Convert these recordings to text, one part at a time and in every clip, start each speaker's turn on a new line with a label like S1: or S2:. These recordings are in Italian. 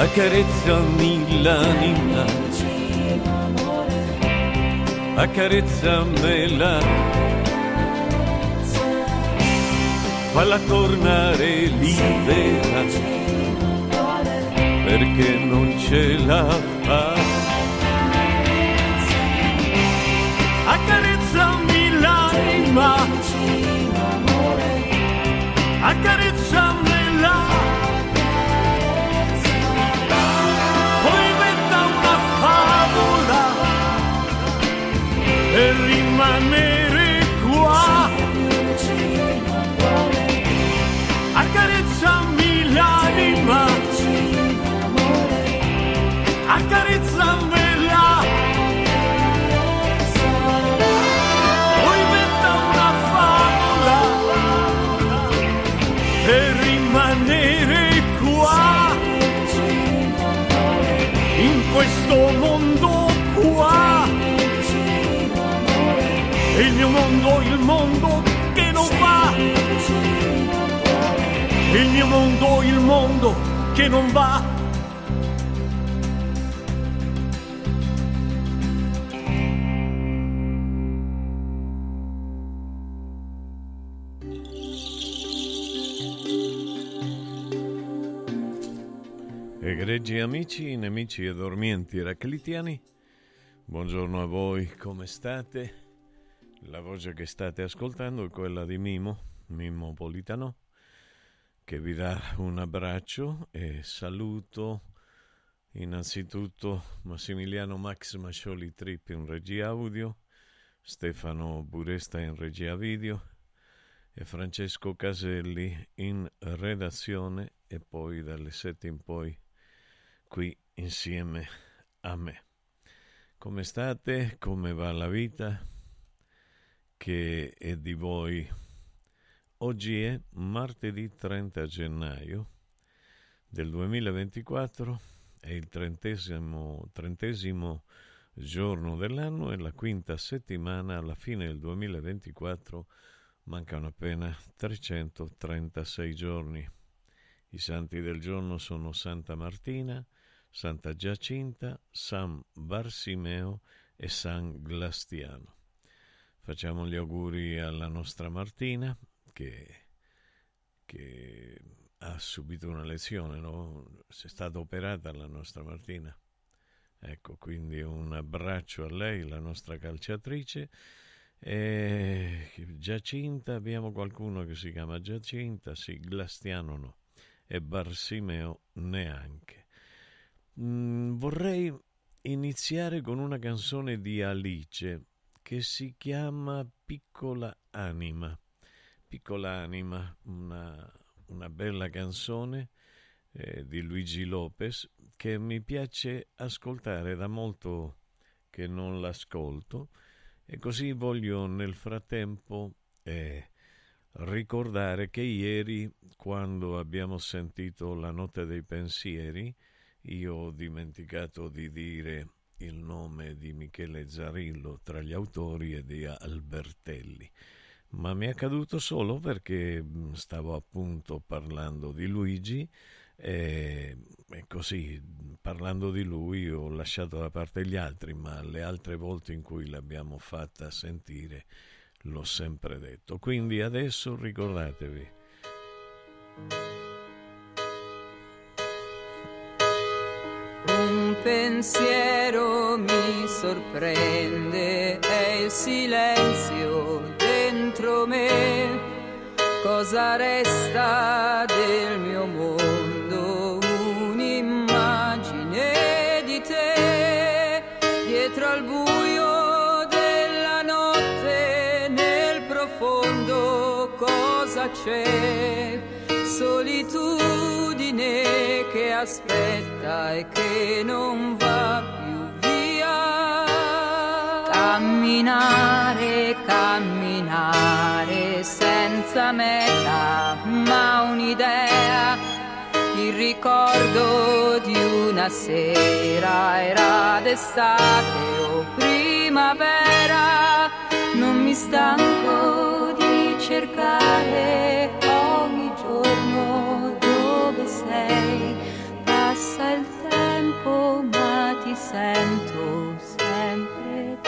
S1: Accarezzami l'anima, accarezzamela, falla tornare libera perché non ce la fa. Accarezzami l'anima, accarezzamela. Che non va. Egregi amici, nemici e dormienti eraclitiani, buongiorno a voi, come state? La voce che state ascoltando è quella di Mimo, Mimmo Politano, che vi dà un abbraccio e saluto innanzitutto Massimiliano Max Mascioli Trip in regia audio, Stefano Buresta in regia video e Francesco Caselli in redazione e poi dalle 7 in poi qui insieme a me. Come state? Come va la vita? Che è di voi? Oggi è martedì 30 gennaio del 2024, è il trentesimo, trentesimo giorno dell'anno e la quinta settimana alla fine del 2024 mancano appena 336 giorni. I santi del giorno sono Santa Martina, Santa Giacinta, San Barsimeo e San Glastiano. Facciamo gli auguri alla nostra Martina che, che ha subito una lesione, no? è stata operata la nostra Martina. Ecco, quindi un abbraccio a lei, la nostra calciatrice. E Giacinta, abbiamo qualcuno che si chiama Giacinta, sì, Glastiano no, e Barsimeo neanche. Mm, vorrei iniziare con una canzone di Alice che si chiama Piccola Anima. Piccola Anima, una, una bella canzone eh, di Luigi Lopez che mi piace ascoltare da molto che non l'ascolto. E così voglio nel frattempo eh, ricordare che ieri quando abbiamo sentito la notte dei pensieri io ho dimenticato di dire il nome di Michele Zarillo tra gli autori e di Albertelli ma mi è accaduto solo perché mm, stavo appunto parlando di Luigi e, e, così parlando di lui ho lasciato da parte gli altri, ma le altre volte in cui l'abbiamo fatta sentire l'ho sempre detto. Quindi adesso ricordatevi.
S2: Un pensiero mi sorprende, è il silenzio dentro me. Cosa resta del mio mondo? Un'immagine di te dietro al buio della notte, nel profondo cosa c'è? Solitudine che aspetta e che non va più Camminare, camminare senza meta, ma un'idea, il ricordo di una sera era d'estate o primavera, non mi stanco di cercare ogni giorno dove sei, passa il tempo ma ti sento sempre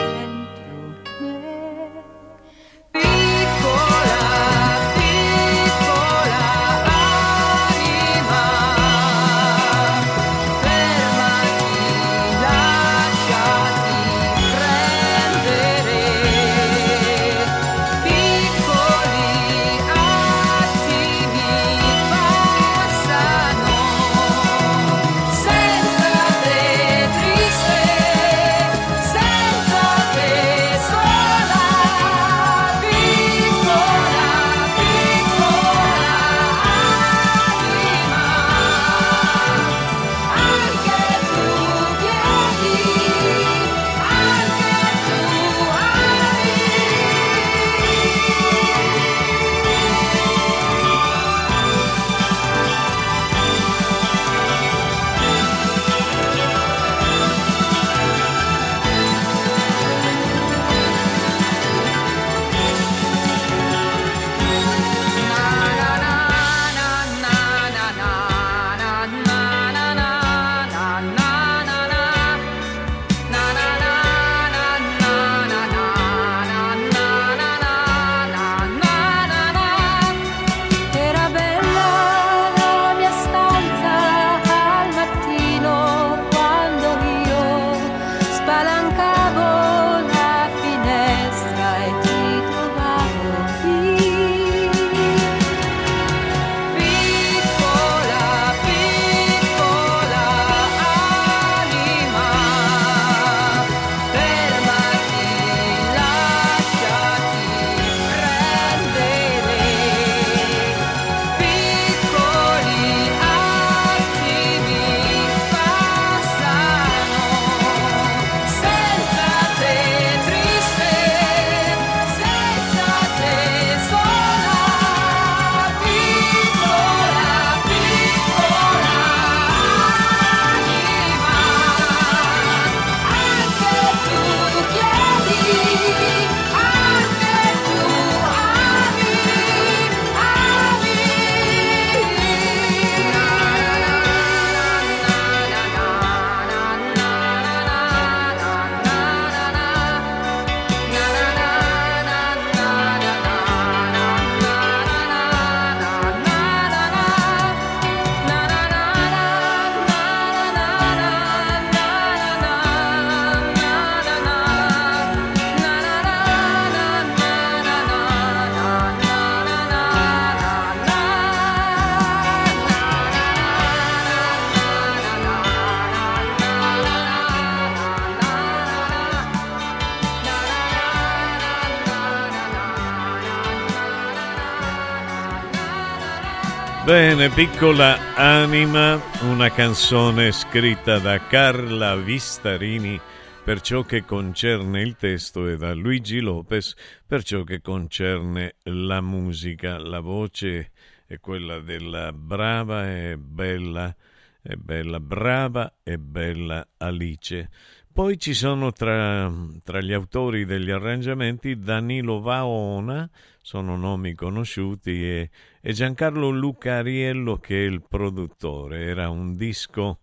S1: Bene, piccola anima, una canzone scritta da Carla Vistarini per ciò che concerne il testo e da Luigi Lopez per ciò che concerne la musica. La voce è quella della brava e bella, e bella, brava e bella Alice. Poi ci sono tra, tra, gli autori degli arrangiamenti Danilo Vaona, sono nomi conosciuti, e, e Giancarlo Lucariello che è il produttore. Era un disco,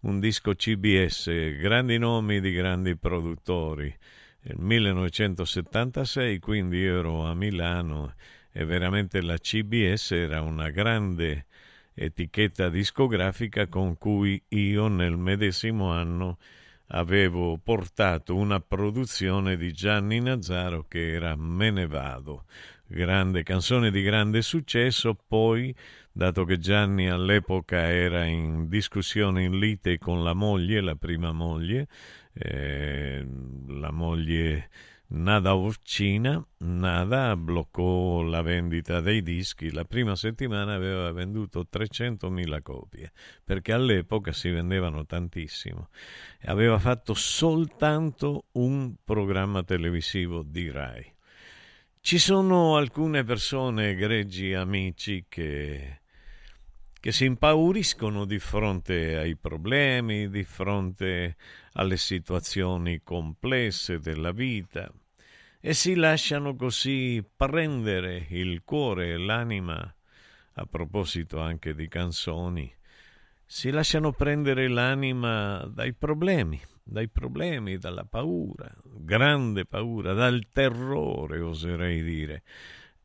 S1: un disco CBS, grandi nomi di grandi produttori. Nel 1976, quindi io ero a Milano e veramente la CBS era una grande etichetta discografica con cui io nel medesimo anno avevo portato una produzione di Gianni Nazzaro che era Me ne vado, grande canzone di grande successo, poi dato che Gianni all'epoca era in discussione in lite con la moglie, la prima moglie, eh, la moglie Nada Orcina, Nada bloccò la vendita dei dischi, la prima settimana aveva venduto 300.000 copie, perché all'epoca si vendevano tantissimo. Aveva fatto soltanto un programma televisivo di Rai. Ci sono alcune persone, egregi amici, che, che si impauriscono di fronte ai problemi, di fronte alle situazioni complesse della vita e si lasciano così prendere il cuore e l'anima, a proposito anche di canzoni, si lasciano prendere l'anima dai problemi, dai problemi, dalla paura, grande paura, dal terrore, oserei dire.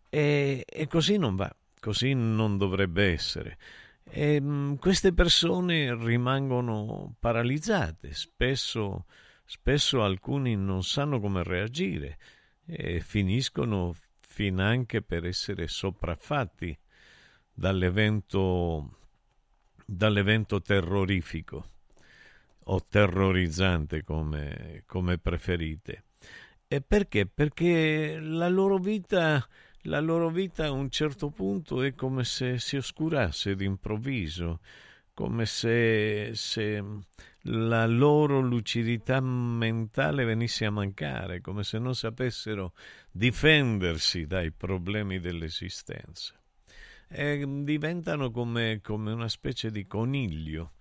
S1: E, e così non va, così non dovrebbe essere. E, mh, queste persone rimangono paralizzate, spesso, spesso alcuni non sanno come reagire e finiscono fin anche per essere sopraffatti dall'evento, dall'evento terrorifico o terrorizzante come, come preferite. E perché? Perché la loro vita la loro vita a un certo punto è come se si oscurasse d'improvviso, come se, se, la loro lucidità mentale venisse a mancare, come se non sapessero difendersi dai problemi dell'esistenza. E diventano come, come una specie di coniglio,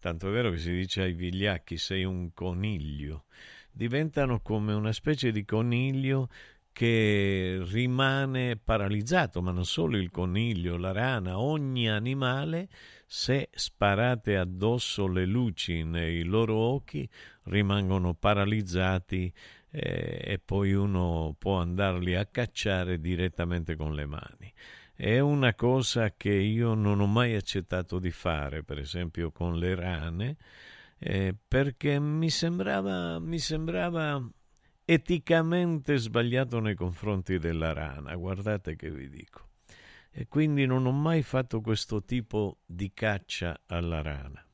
S1: tanto è vero che si dice ai vigliacchi sei un coniglio, diventano come una specie di coniglio che rimane paralizzato, ma non solo il coniglio, la rana, ogni animale se sparate addosso le luci nei loro occhi rimangono paralizzati eh, e poi uno può andarli a cacciare direttamente con le mani. È una cosa che io non ho mai accettato di fare, per esempio con le rane, eh, perché mi sembrava, mi sembrava eticamente sbagliato nei confronti della rana. Guardate che vi dico e quindi non ho mai fatto questo tipo di caccia alla rana.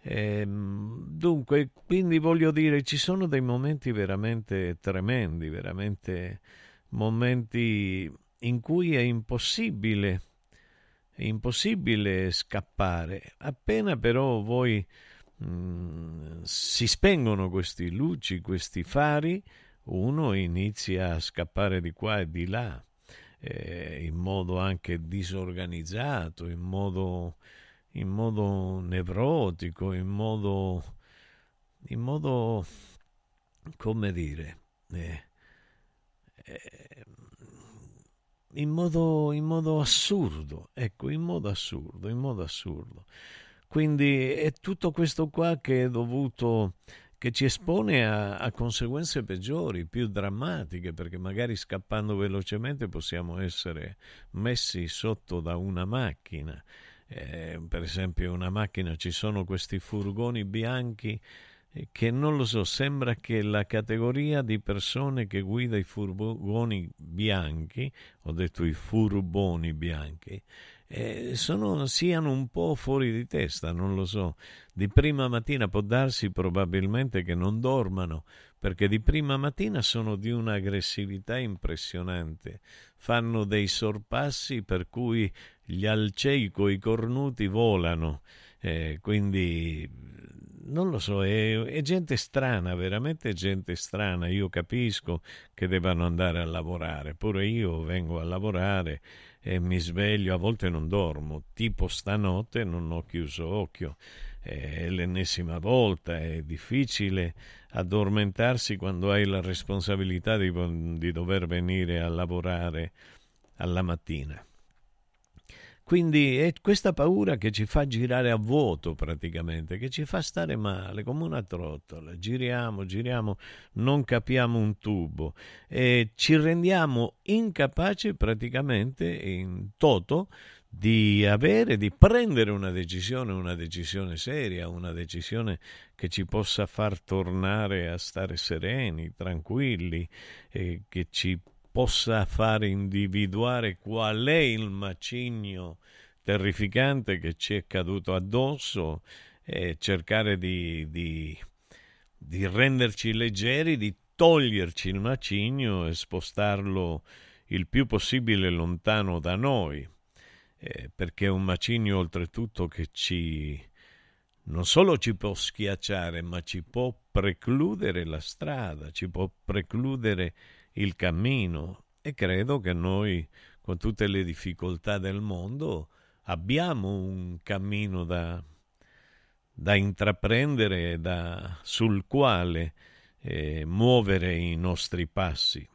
S1: E, ehm, dunque, quindi voglio dire, ci sono dei momenti veramente tremendi, veramente momenti in cui è impossibile, è impossibile scappare. Appena però voi mm, si spengono questi luci, questi fari, uno inizia a scappare di qua e di là eh, in modo anche disorganizzato, in modo, in modo nevrotico, in modo, in modo, come dire, eh, eh, in, modo, in modo assurdo, ecco, in modo assurdo, in modo assurdo. Quindi è tutto questo qua che è dovuto che ci espone a, a, conseguenze peggiori, più drammatiche, perché magari scappando velocemente possiamo essere messi sotto da una macchina. Eh, per esempio, una macchina, ci sono questi furgoni bianchi che non lo so, sembra che la categoria di persone che guida i furgoni bianchi, ho detto i furboni bianchi, eh, sono, siano un po' fuori di testa, non lo so. Di prima mattina può darsi probabilmente che non dormano, perché di prima mattina sono di un'aggressività impressionante. Fanno dei sorpassi per cui gli alcei coi cornuti volano, eh, quindi non lo so, è, è, gente strana, veramente gente strana. Io capisco che debbano andare a lavorare, pure io vengo a lavorare e mi sveglio, a volte non dormo, tipo stanotte non ho chiuso occhio. È l'ennesima volta, è difficile addormentarsi quando hai la responsabilità di, di dover venire a lavorare alla mattina. Quindi è questa paura che ci fa girare a vuoto praticamente, che ci fa stare male come una trottola. Giriamo, giriamo, non capiamo un tubo e ci rendiamo incapaci praticamente in toto di avere, di prendere una decisione, una decisione seria, una decisione che ci possa far tornare a stare sereni, tranquilli, e che ci possa fare individuare qual è il macigno terrificante che ci è caduto addosso e cercare di, di, di renderci leggeri, di toglierci il macigno e spostarlo il più possibile lontano da noi, eh, perché è un macigno oltretutto che ci non solo ci può schiacciare, ma ci può precludere la strada, ci può precludere il cammino e credo che noi, con tutte le difficoltà del mondo, abbiamo un cammino da, da intraprendere, da, sul quale eh, muovere i nostri passi.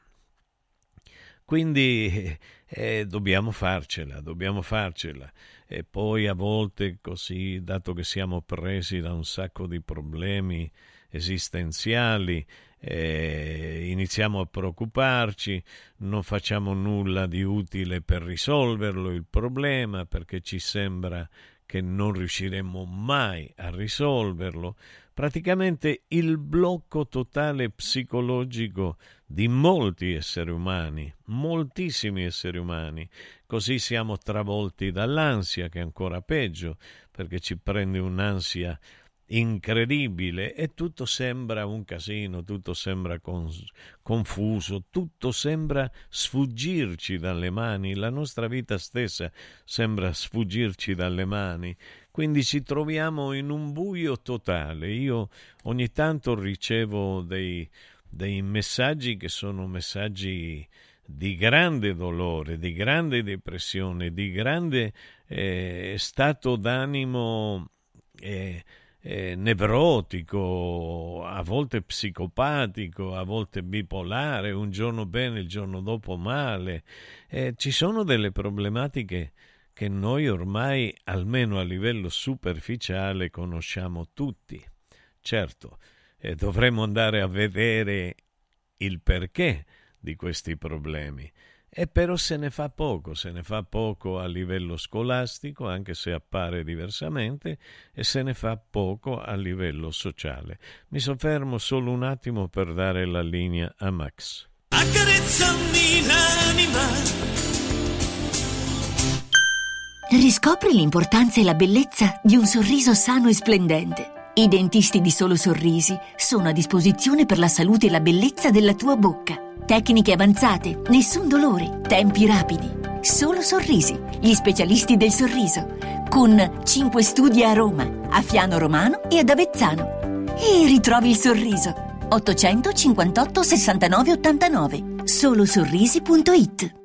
S1: Quindi eh, dobbiamo farcela, dobbiamo farcela. E poi a volte così, dato che siamo presi da un sacco di problemi esistenziali, eh, iniziamo a preoccuparci, non facciamo nulla di utile per risolverlo il problema perché ci sembra che non riusciremo mai a risolverlo. Praticamente il blocco totale psicologico di molti esseri umani, moltissimi esseri umani. Così siamo travolti dall'ansia, che è ancora peggio, perché ci prende un'ansia incredibile e tutto sembra un casino, tutto sembra cons- confuso, tutto sembra sfuggirci dalle mani, la nostra vita stessa sembra sfuggirci dalle mani, quindi ci troviamo in un buio totale. Io ogni tanto ricevo dei, dei messaggi che sono messaggi di grande dolore, di grande depressione, di grande eh, stato d'animo. Eh, eh, nevrotico, a volte psicopatico, a volte bipolare, un giorno bene, il giorno dopo male. Eh, ci sono delle problematiche che noi ormai, almeno a livello superficiale, conosciamo tutti. Certo, eh, dovremmo andare a vedere il perché di questi problemi e però se ne fa poco, se ne fa poco a livello scolastico, anche se appare diversamente, e se ne fa poco a livello sociale. Mi soffermo solo un attimo per dare la linea a Max. Accarezzami l'anima.
S3: Riscopri l'importanza e la bellezza di un sorriso sano e splendente. I dentisti di Solo Sorrisi sono a disposizione per la salute e la bellezza della tua bocca. Tecniche avanzate, nessun dolore, tempi rapidi. Solo Sorrisi, gli specialisti del sorriso. Con 5 studi a Roma, a Fiano Romano e ad Avezzano. E ritrovi il sorriso. 858 69 89. Solosorrisi.it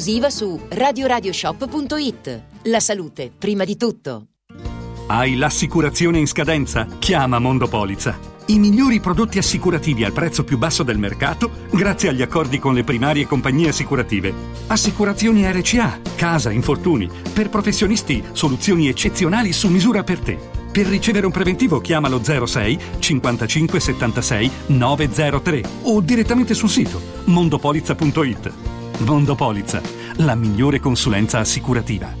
S4: su radioradioshop.it. La salute, prima di tutto.
S5: Hai l'assicurazione in scadenza? Chiama Mondopolizza. I migliori prodotti assicurativi al prezzo più basso del mercato grazie agli accordi con le primarie compagnie assicurative. Assicurazioni RCA, casa, infortuni. Per professionisti, soluzioni eccezionali su misura per te. Per ricevere un preventivo chiamalo 06 55 76 903 o direttamente sul sito mondopolizza.it. Mondopolizza, la migliore consulenza assicurativa.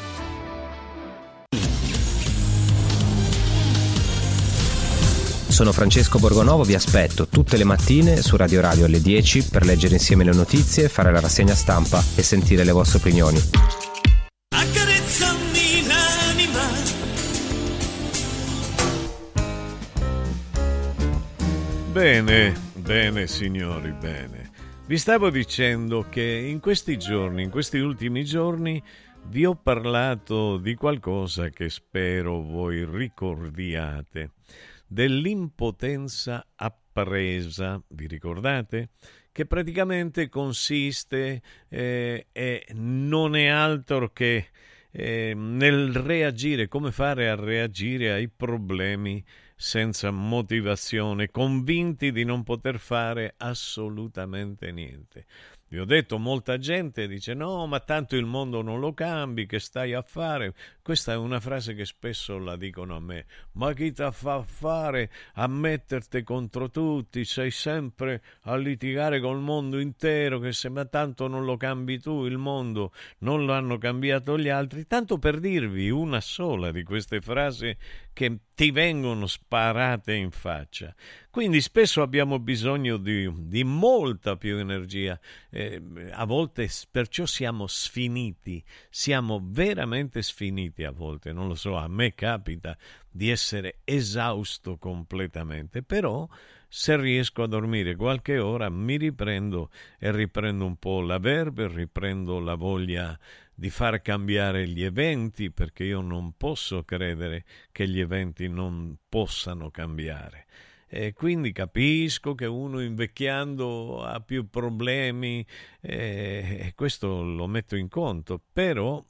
S6: Sono Francesco Borgonovo, vi aspetto tutte le mattine su Radio Radio alle 10 per leggere insieme le notizie, fare la rassegna stampa e sentire le vostre opinioni.
S7: Accarezzami l'anima.
S1: Bene, bene signori, bene. Vi stavo dicendo che in questi giorni, in questi ultimi giorni, vi ho parlato di qualcosa che spero voi ricordiate, dell'impotenza appresa, vi ricordate? Che praticamente consiste eh, e non è altro che eh, nel reagire, come fare a reagire ai problemi senza motivazione, convinti di non poter fare assolutamente niente. Vi ho detto, molta gente dice no, ma tanto il mondo non lo cambi, che stai a fare? Questa è una frase che spesso la dicono a me. Ma chi ti fa fare a metterti contro tutti? Sei sempre a litigare col mondo intero, che se ma tanto non lo cambi tu, il mondo non lo hanno cambiato gli altri. Tanto per dirvi una sola di queste frasi che ti vengono sparate in faccia. Quindi spesso abbiamo bisogno di, di molta più energia, eh, a volte perciò siamo sfiniti, siamo veramente sfiniti a volte, non lo so, a me capita di essere esausto completamente, però se riesco a dormire qualche ora mi riprendo e riprendo un po' la verve, riprendo la voglia di far cambiare gli eventi, perché io non posso credere che gli eventi non possano cambiare. E quindi capisco che uno invecchiando ha più problemi e questo lo metto in conto, però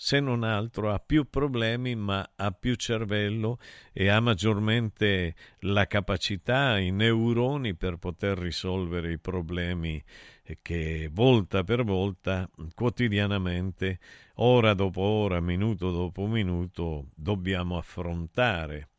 S1: se non altro ha più problemi ma ha più cervello e ha maggiormente la capacità, i neuroni per poter risolvere i problemi che volta per volta, quotidianamente, ora dopo ora, minuto dopo minuto, dobbiamo affrontare.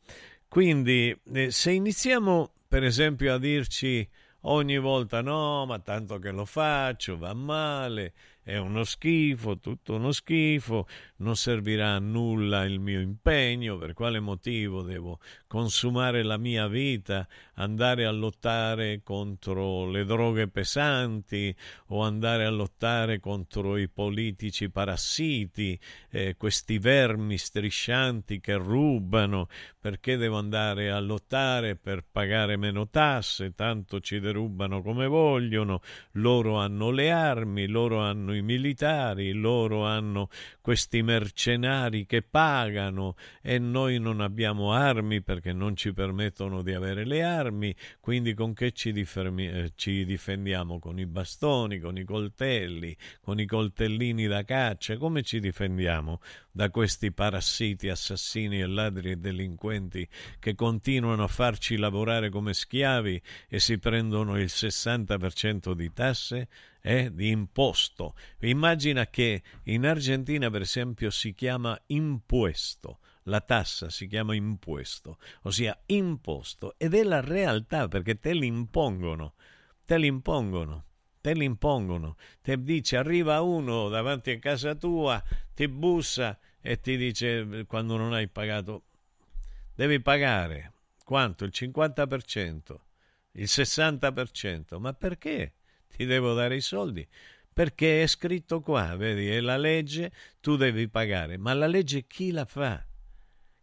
S1: Quindi, eh, se iniziamo, per esempio, a dirci ogni volta no, ma tanto che lo faccio, va male, è uno schifo, tutto uno schifo, non servirà a nulla il mio impegno, per quale motivo devo consumare la mia vita, andare a lottare contro le droghe pesanti o andare a lottare contro i politici parassiti, eh, questi vermi striscianti che rubano, perché devo andare a lottare per pagare meno tasse, tanto ci derubano come vogliono, loro hanno le armi, loro hanno i i militari, loro hanno questi mercenari che pagano e noi non abbiamo armi perché non ci permettono di avere le armi, quindi con che ci, differmi- eh, ci difendiamo? Con i bastoni, con i coltelli, con i coltellini da caccia, come ci difendiamo da questi parassiti, assassini e ladri e delinquenti che continuano a farci lavorare come schiavi e si prendono il 60% di tasse? Eh, di imposto. Immagina che in Argentina, per esempio, si chiama impuesto. La tassa si chiama impuesto, ossia imposto, ed è la realtà perché te l'impongono, te l'impongono, te l'impongono. Te dice arriva uno davanti a casa tua, ti bussa e ti dice quando non hai pagato, devi pagare quanto? Il 50%, il 60%, ma perché? Ti devo dare i soldi perché è scritto qua, vedi, è la legge, tu devi pagare. Ma la legge chi la fa?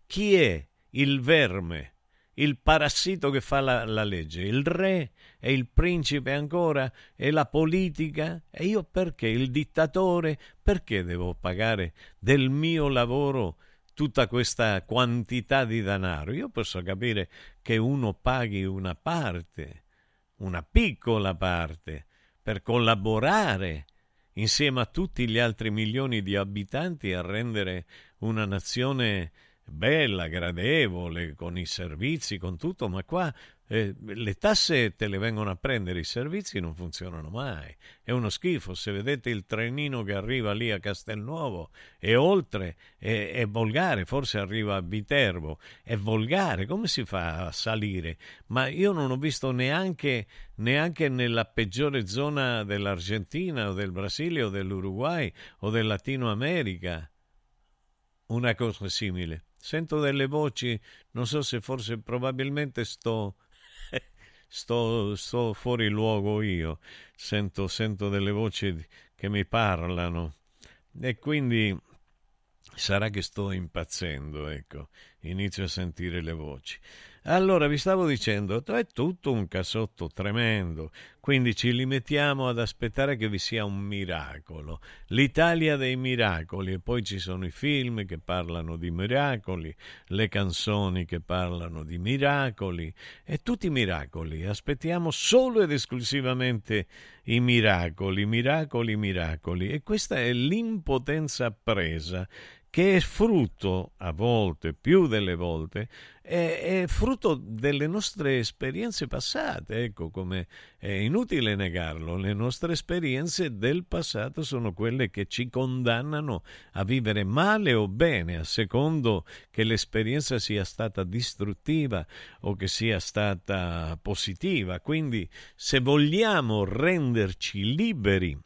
S1: Chi è il verme, il parassito che fa la, la legge? Il re e il principe ancora e la politica? E io perché? Il dittatore? Perché devo pagare del mio lavoro tutta questa quantità di denaro? Io posso capire che uno paghi una parte, una piccola parte, per collaborare insieme a tutti gli altri milioni di abitanti a rendere una nazione bella, gradevole, con i servizi, con tutto, ma qua eh, le tasse te le vengono a prendere, i servizi non funzionano mai. È uno schifo. Se vedete il trenino che arriva lì a Castelnuovo e oltre è, è volgare, forse arriva a Viterbo, è volgare. Come si fa a salire? Ma io non ho visto neanche, neanche nella peggiore zona dell'Argentina o del Brasile o dell'Uruguay o del Latino America una cosa simile. Sento delle voci, non so se forse probabilmente sto sto, sto fuori luogo io, sento, sento delle voci che mi parlano. E quindi sarà che sto impazzendo, ecco, inizio a sentire le voci. Allora, vi stavo dicendo, è tutto un casotto tremendo, quindi ci limitiamo ad aspettare che vi sia un miracolo, l'Italia dei miracoli, e poi ci sono i film che parlano di miracoli, le canzoni che parlano di miracoli, e tutti i miracoli, aspettiamo solo ed esclusivamente i miracoli, miracoli, miracoli, e questa è l'impotenza presa che è frutto, a volte, più delle volte, è, è, frutto delle nostre esperienze passate. Ecco, come è inutile negarlo, le nostre esperienze del passato sono quelle che ci condannano a vivere male o bene, a secondo che l'esperienza sia stata distruttiva o che sia stata positiva. Quindi, se vogliamo renderci liberi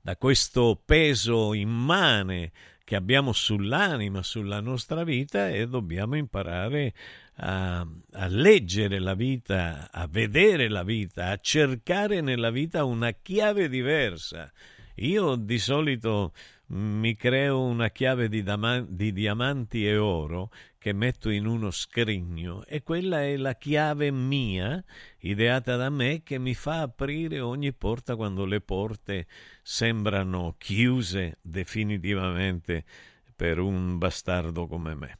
S1: da questo peso immane che abbiamo sull'anima, sulla nostra vita e dobbiamo imparare a, a, leggere la vita, a vedere la vita, a cercare nella vita una chiave diversa. Io di solito mi creo una chiave di, dama- di, diamanti e oro che metto in uno scrigno e quella è la chiave mia, ideata da me, che mi fa aprire ogni porta quando le porte sembrano chiuse definitivamente per un bastardo come me.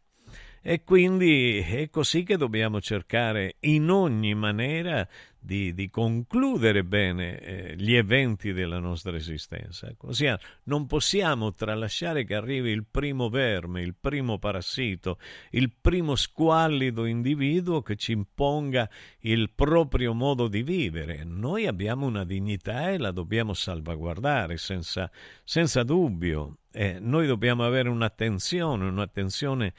S1: E quindi è così che dobbiamo cercare in ogni maniera di, di concludere bene eh, gli eventi della nostra esistenza. Ossia, non possiamo tralasciare che arrivi il primo verme, il primo parassito, il primo squallido individuo che ci imponga il proprio modo di vivere. Noi abbiamo una dignità e la dobbiamo salvaguardare senza, senza dubbio. Eh, noi dobbiamo avere un'attenzione, un'attenzione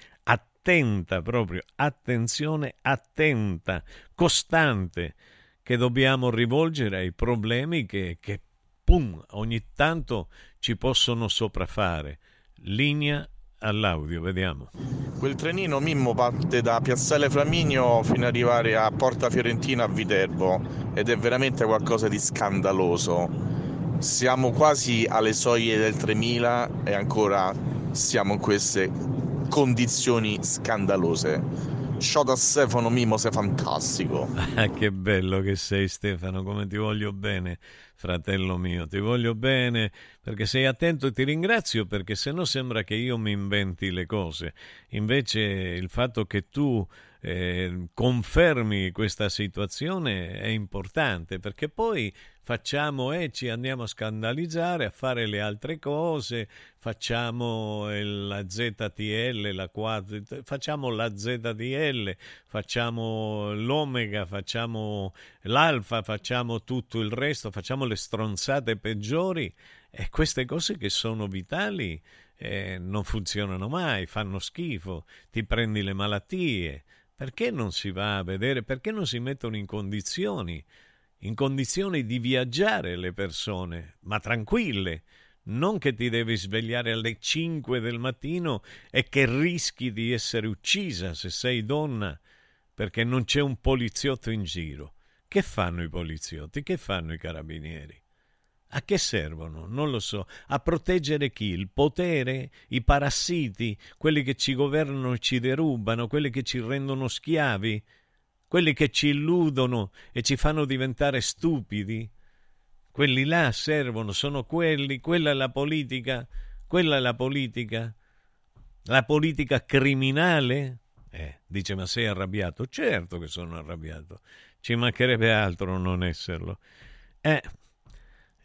S1: attenta proprio, attenzione attenta, costante che dobbiamo rivolgere ai problemi che, che pum, ogni tanto ci possono sopraffare. Linea all'audio, vediamo.
S8: Quel trenino Mimmo parte da Piazzale Flaminio fino ad arrivare a Porta Fiorentina a Viterbo ed è veramente qualcosa di scandaloso. Siamo quasi alle soglie del 3000 e ancora siamo in queste condizioni scandalose. ciao da Stefano Mimo, sei fantastico.
S1: Che bello che sei Stefano, come ti voglio bene, fratello mio, ti voglio bene perché sei attento e ti ringrazio perché se no sembra che io mi inventi le cose. Invece il fatto che tu eh, confermi questa situazione è importante perché poi facciamo e eh, ci andiamo a scandalizzare, a fare le altre cose, facciamo la ZTL, la 4, facciamo la ZDL, facciamo l'Omega, facciamo l'Alfa, facciamo tutto il resto, facciamo le stronzate peggiori e queste cose che sono vitali eh, non funzionano mai, fanno schifo, ti prendi le malattie. Perché non si va a vedere? Perché non si mettono in condizioni? In condizioni di viaggiare le persone, ma tranquille, non che ti devi svegliare alle 5 del mattino e che rischi di essere uccisa se sei donna perché non c'è un poliziotto in giro. Che fanno i poliziotti? Che fanno i carabinieri? A che servono? Non lo so. A proteggere chi? Il potere? I parassiti? Quelli che ci governano e ci derubano? Quelli che ci rendono schiavi? Quelli che ci illudono e ci fanno diventare stupidi, quelli là servono, sono quelli, quella è la politica, quella è la politica, la politica criminale. Eh, dice, ma sei arrabbiato? Certo che sono arrabbiato, ci mancherebbe altro non esserlo. Eh,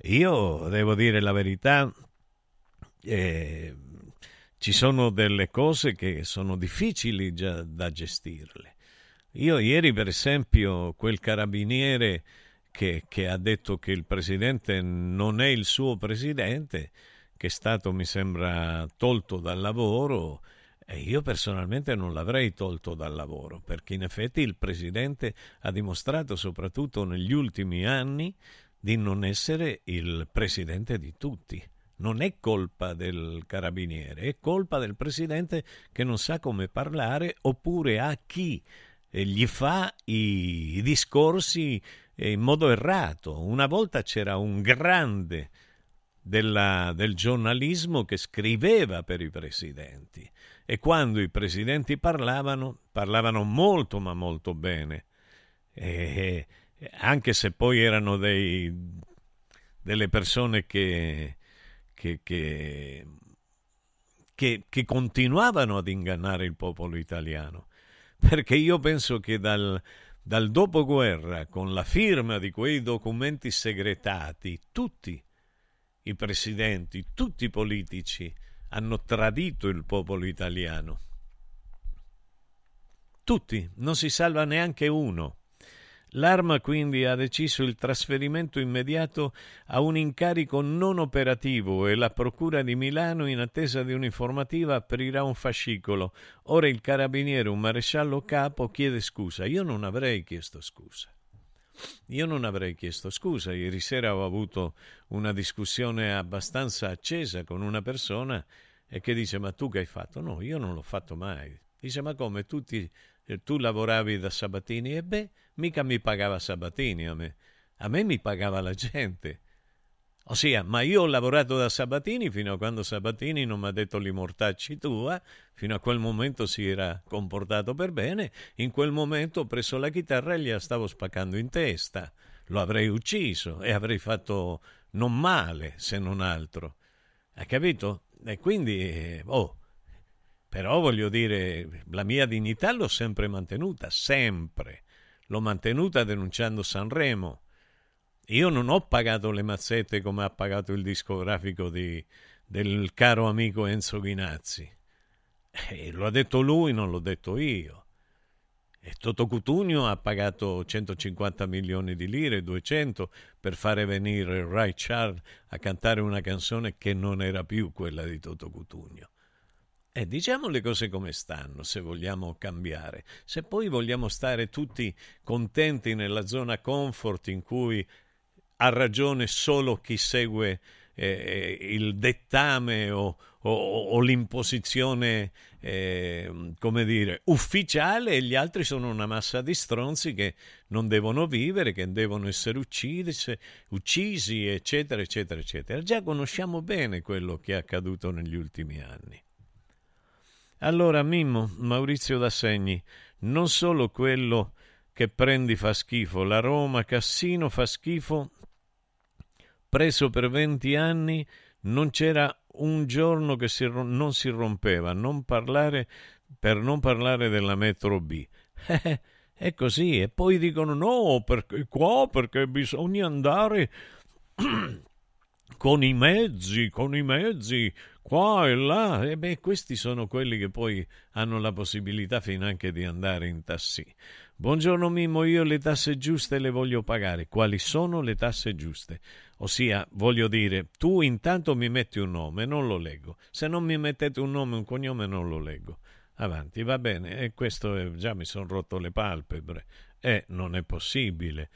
S1: io devo dire la verità, eh, ci sono delle cose che sono difficili già da gestirle. Io ieri, per esempio, quel carabiniere che, che, ha detto che il presidente non è il suo presidente, che è stato, mi sembra, tolto dal lavoro, e io personalmente non l'avrei tolto dal lavoro, perché in effetti il presidente ha dimostrato, soprattutto negli ultimi anni, di non essere il presidente di tutti. Non è colpa del carabiniere, è colpa del presidente che non sa come parlare oppure ha chi gli fa i, discorsi in modo errato. Una volta c'era un grande della, del giornalismo che scriveva per i presidenti e quando i presidenti parlavano, parlavano molto ma molto bene, e, anche se poi erano dei, delle persone che, che, che, che continuavano ad ingannare il popolo italiano perché io penso che dal, dal dopoguerra, con la firma di quei documenti segretati, tutti i presidenti, tutti i politici hanno tradito il popolo italiano. Tutti, non si salva neanche uno. L'Arma quindi ha deciso il trasferimento immediato a un incarico non operativo e la Procura di Milano, in attesa di un'informativa, aprirà un fascicolo. Ora il carabiniere, un maresciallo capo, chiede scusa. Io non avrei chiesto scusa. Io non avrei chiesto scusa. Ieri sera ho avuto una discussione abbastanza accesa con una persona e che dice: Ma tu che hai fatto? No, io non l'ho fatto mai. Dice: Ma come? Tu, ti, tu lavoravi da Sabatini? E beh mica mi pagava Sabatini a me, a me mi pagava la gente. Ossia, ma io ho lavorato da Sabatini fino a quando Sabatini non mi ha detto li mortacci tua, fino a quel momento si era comportato per bene, in quel momento ho preso la chitarra e gliela stavo spaccando in testa. Lo avrei ucciso e avrei fatto non male, se non altro. Hai capito? E quindi, oh, però voglio dire, la mia dignità l'ho sempre mantenuta, sempre l'ho mantenuta denunciando Sanremo. Io non ho pagato le mazzette come ha pagato il discografico di, del caro amico Enzo Ghinazzi. Eh, lo ha detto lui, non l'ho detto io. E Toto Cutugno ha pagato 150 milioni di lire, 200, per fare venire Ray Charles a cantare una canzone che non era più quella di Toto Cutugno. Eh, diciamo le cose come stanno, se vogliamo cambiare. Se poi vogliamo stare tutti contenti nella zona comfort in cui ha ragione solo chi segue eh, il dettame o, o, o l'imposizione, eh, come dire, ufficiale e gli altri sono una massa di stronzi che non devono vivere, che devono essere uccisi, uccisi eccetera, eccetera, eccetera. Già conosciamo bene quello che è accaduto negli ultimi anni. Allora, Mimmo, Maurizio D'Assegni, non solo quello che prendi fa schifo, la Roma Cassino fa schifo, preso per 20 anni, non c'era un giorno che si, non si rompeva, non parlare, per non parlare della metro B. È così, e poi dicono no, perché qua, perché bisogna andare con i mezzi, con i mezzi, qua e là. E beh, questi sono quelli che poi hanno la possibilità fin anche di andare in tassi. Buongiorno Mimmo, io le tasse giuste le voglio pagare. Quali sono le tasse giuste? Ossia, voglio dire, tu intanto mi metti un nome, non lo leggo. Se non mi mettete un nome un cognome, non lo leggo. Avanti, va bene. E questo è, già mi sono rotto le palpebre. E non è possibile.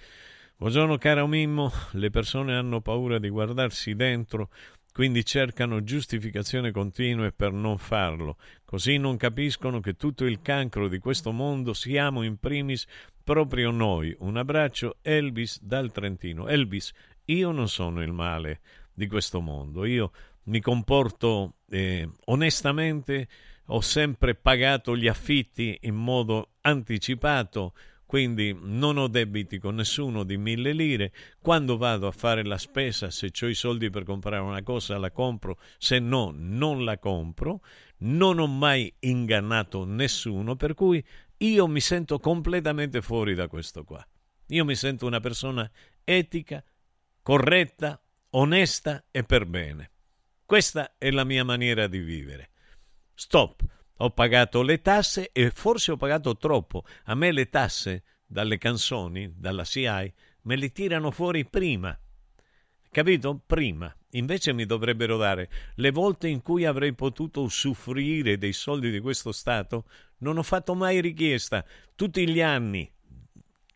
S1: Buongiorno caro Mimmo, le persone hanno paura di guardarsi dentro, quindi cercano giustificazioni continue per non farlo. Così non capiscono che tutto il cancro di questo mondo siamo in primis proprio noi. Un abbraccio Elvis dal Trentino. Elvis, io non sono il male di questo mondo. Io mi comporto eh, onestamente, ho sempre pagato gli affitti in modo anticipato, quindi non ho debiti con nessuno di mille lire. Quando vado a fare la spesa, se ho i soldi per comprare una cosa, la compro, se no, non la compro. Non ho mai ingannato nessuno, per cui io mi sento completamente fuori da questo qua. Io mi sento una persona etica, corretta, onesta e per bene. Questa è la mia maniera di vivere. Stop. Ho pagato le tasse e forse ho pagato troppo. A me le tasse dalle canzoni, dalla CI, me le tirano fuori prima. Capito? Prima. Invece mi dovrebbero dare le volte in cui avrei potuto usufruire dei soldi di questo Stato. Non ho fatto mai richiesta. Tutti gli anni,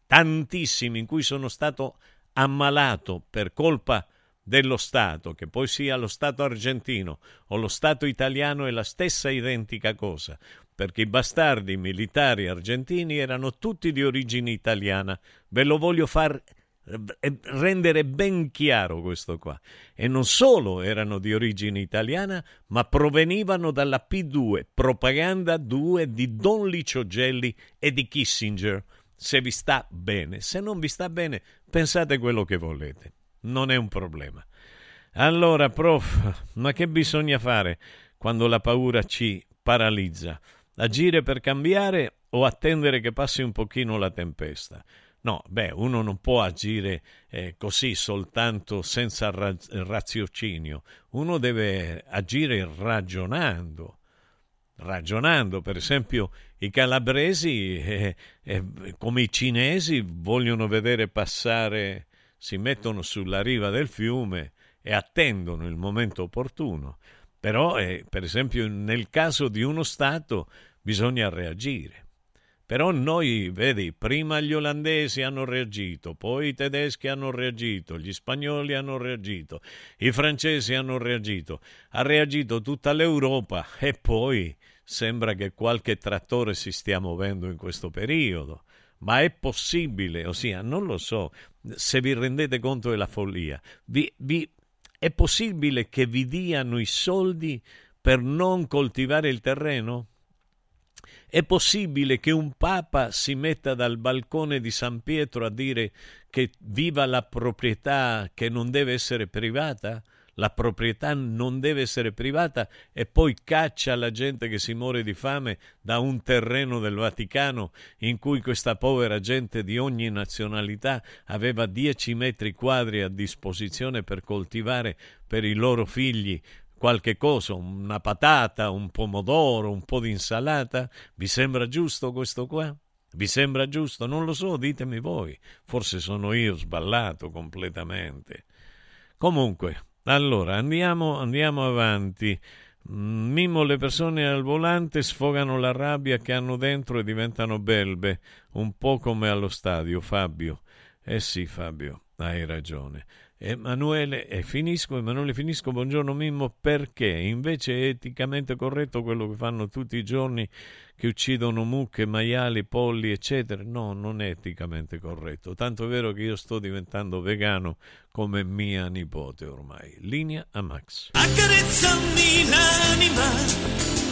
S1: tantissimi, in cui sono stato ammalato per colpa dello Stato, che poi sia lo Stato argentino o lo Stato italiano, è la stessa identica cosa, perché i bastardi militari argentini erano tutti di origine italiana. Ve lo voglio far eh, rendere ben chiaro questo qua. E non solo erano di origine italiana, ma provenivano dalla P2, Propaganda 2 di Don Licio Gelli e di Kissinger se vi sta bene. Se non vi sta bene, pensate quello che volete. Non è un problema. Allora, prof, ma che bisogna fare quando la paura ci paralizza? Agire per cambiare o attendere che passi un pochino la tempesta? No, beh, uno non può agire eh, così soltanto senza ra- raziocinio, uno deve agire ragionando ragionando. Per esempio, i calabresi, eh, eh, come i cinesi, vogliono vedere passare, si mettono sulla riva del fiume e attendono il momento opportuno. Però, eh, per esempio, nel caso di uno Stato bisogna reagire. Però noi, vedi, prima gli olandesi hanno reagito, poi i tedeschi hanno reagito, gli spagnoli hanno reagito, i francesi hanno reagito, ha reagito tutta l'Europa e poi sembra che qualche trattore si stia muovendo in questo periodo. Ma è possibile, ossia, non lo so se vi rendete conto della follia, vi, vi, è possibile che vi diano i soldi per non coltivare il terreno? È possibile che un papa si metta dal balcone di San Pietro a dire che viva la proprietà che non deve essere privata? La proprietà non deve essere privata e poi caccia la gente che si muore di fame da un terreno del Vaticano in cui questa povera gente di ogni nazionalità aveva dieci metri quadri a disposizione per coltivare per i loro figli qualche cosa, una patata, un pomodoro, un po' di insalata? Vi sembra giusto questo qua? Vi sembra giusto? Non lo so, ditemi voi. Forse sono io sballato completamente. Comunque, allora andiamo, andiamo avanti. Mimmo, le persone al volante sfogano la rabbia che hanno dentro e diventano belbe, un po' come allo stadio, Fabio. Eh sì, Fabio, hai ragione. Emanuele, e finisco, Emanuele finisco, buongiorno Mimmo, perché invece è eticamente corretto quello che fanno tutti i giorni che uccidono mucche, maiali, polli, eccetera? No, non è eticamente corretto. Tanto è vero che io sto diventando vegano come mia nipote ormai. Linea a Max.
S9: Accarezzami l'anima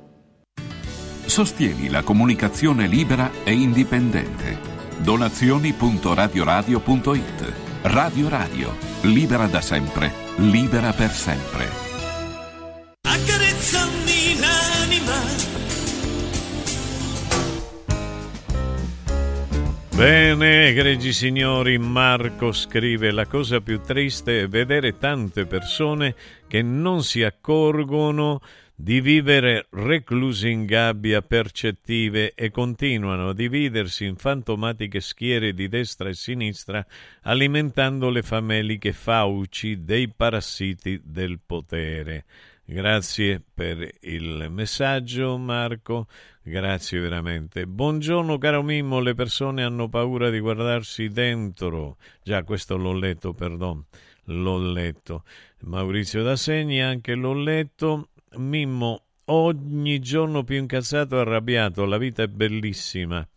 S10: Sostieni la comunicazione libera e indipendente. Donazioni.radioradio.it Radio Radio, libera da sempre, libera per sempre.
S11: Accarezzami l'anima.
S1: Bene, egregi signori, Marco scrive: La cosa più triste è vedere tante persone che non si accorgono di vivere reclusi in gabbia percettive e continuano a dividersi in fantomatiche schiere di destra e sinistra, alimentando le fameliche fauci dei parassiti del potere. Grazie per il messaggio, Marco. Grazie veramente. Buongiorno, caro Mimmo. Le persone hanno paura di guardarsi dentro. Già, questo l'ho letto, perdono. L'ho letto. Maurizio da Segni, anche l'ho letto. Mimmo, ogni giorno più incazzato e arrabbiato, la vita è bellissima.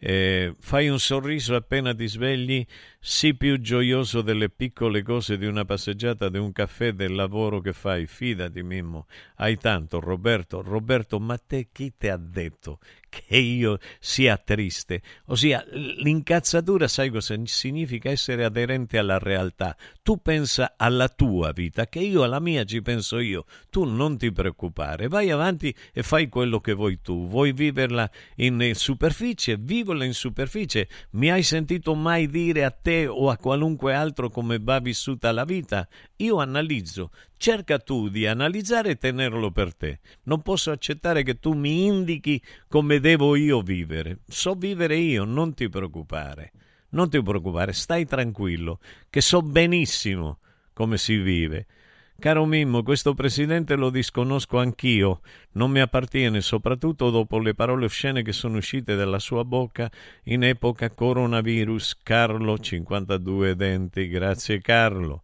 S1: Eh, fai un sorriso appena ti svegli sii più gioioso delle piccole cose di una passeggiata, di un caffè, del lavoro che fai. Fidati, Mimmo. Hai tanto, Roberto. Roberto, ma te chi ti ha detto che io sia triste? Ossia, l'incazzatura, sai cosa significa? Essere aderente alla realtà. Tu pensa alla tua vita, che io alla mia ci penso io. Tu non ti preoccupare, vai avanti e fai quello che vuoi tu. Vuoi viverla in superficie? Vivola in superficie. Mi hai sentito mai dire a te o a qualunque altro come va vissuta la vita? Io analizzo. Cerca tu di analizzare e tenerlo per te. Non posso accettare che tu mi indichi come devo io vivere. So vivere io, non ti preoccupare. Non ti preoccupare, stai tranquillo, che so benissimo come si vive. Caro Mimmo, questo presidente lo disconosco anch'io, non mi appartiene, soprattutto dopo le parole oscene che sono uscite dalla sua bocca in epoca coronavirus. Carlo, 52 denti, grazie Carlo.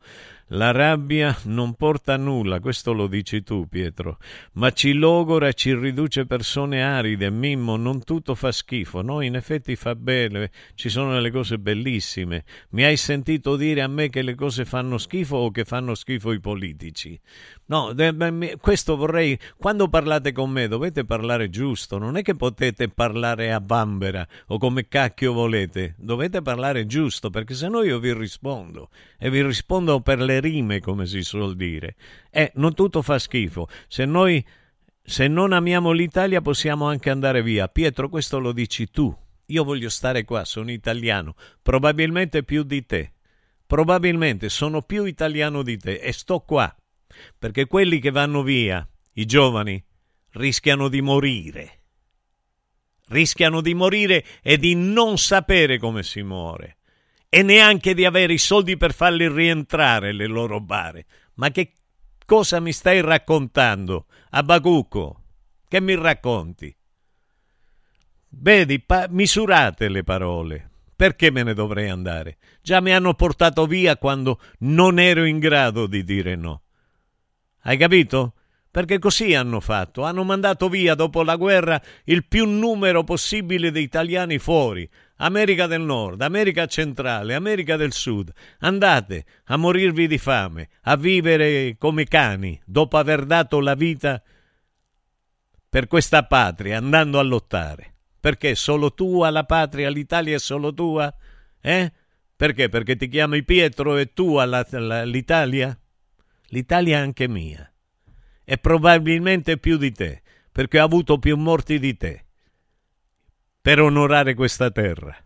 S1: La rabbia non porta a nulla, questo lo dici tu, Pietro, ma ci logora e ci riduce persone aride. Mimmo, non tutto fa schifo, no? In effetti fa bene, ci sono delle cose bellissime. Mi hai sentito dire a me che le cose fanno schifo o che fanno schifo i politici? No, questo vorrei. Quando parlate con me dovete parlare giusto, non è che potete parlare a bambera o come cacchio volete, dovete parlare giusto perché se no io vi rispondo e vi rispondo per le rime, come si suol dire. E non tutto fa schifo. Se noi se non amiamo l'Italia possiamo anche andare via. Pietro, questo lo dici tu. Io voglio stare qua, sono italiano, probabilmente più di te. Probabilmente sono più italiano di te e sto qua perché quelli che vanno via, i giovani, rischiano di morire. Rischiano di morire e di non sapere come si muore e neanche di avere i soldi per farli rientrare le loro bare. Ma che cosa mi stai raccontando, Abacucco? Che mi racconti? Vedi, pa- misurate le parole. Perché me ne dovrei andare? Già mi hanno portato via quando non ero in grado di dire no. Hai capito? Perché così hanno fatto, hanno mandato via dopo la guerra il più numero possibile di italiani fuori, America del Nord, America centrale, America del Sud. Andate a morirvi di fame, a vivere come cani, dopo aver dato la vita per questa patria, andando a lottare. Perché solo tua la patria, l'Italia è solo tua? Eh? Perché? Perché ti chiami Pietro e tua la, la, l'Italia? È anche mia. E probabilmente più di te, perché ho avuto più morti di te. Per onorare questa terra.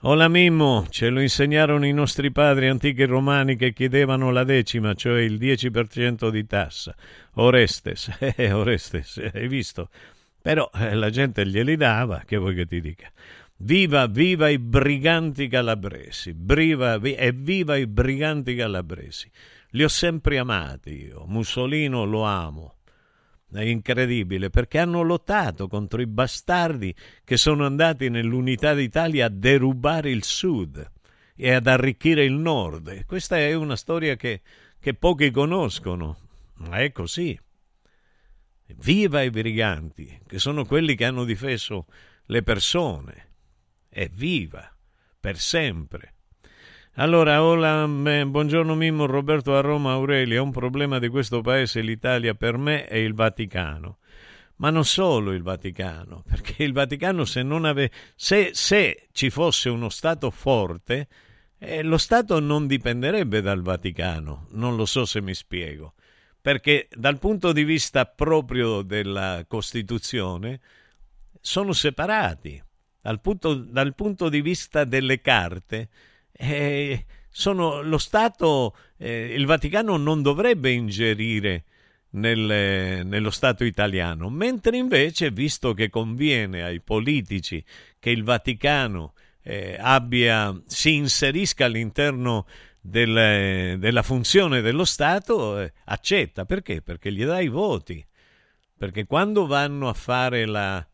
S1: Ola Mimmo, ce lo insegnarono i nostri padri antichi romani che chiedevano la decima, cioè il 10% di tassa. Orestes, eh, Orestes, hai visto? Però eh, la gente glieli dava, che vuoi che ti dica? Viva, viva i briganti calabresi, viva, vi, e viva i briganti calabresi. Li ho sempre amati io. Mussolino lo amo. È incredibile perché hanno lottato contro i bastardi che sono andati nell'unità d'Italia a derubare il sud e ad arricchire il nord. Questa è una storia che, che pochi conoscono, ma è così. Viva i briganti, che sono quelli che hanno difeso le persone. Evviva, per sempre. Allora, hola, buongiorno Mimmo, Roberto a Roma, Aurelio. È un problema di questo paese, l'Italia, per me è il Vaticano. Ma non solo il Vaticano, perché il Vaticano se ave... se, se ci fosse uno Stato forte, eh, lo Stato non dipenderebbe dal Vaticano. Non lo so se mi spiego. Perché dal punto di vista proprio della Costituzione sono separati. Dal punto, dal punto di vista delle carte eh, sono, lo Stato, eh, il Vaticano non dovrebbe ingerire nel, nello Stato italiano, mentre invece, visto che conviene ai politici che il Vaticano eh, abbia, si inserisca all'interno del, della funzione dello Stato, eh, accetta. Perché? Perché gli dà i voti. Perché quando vanno a fare la,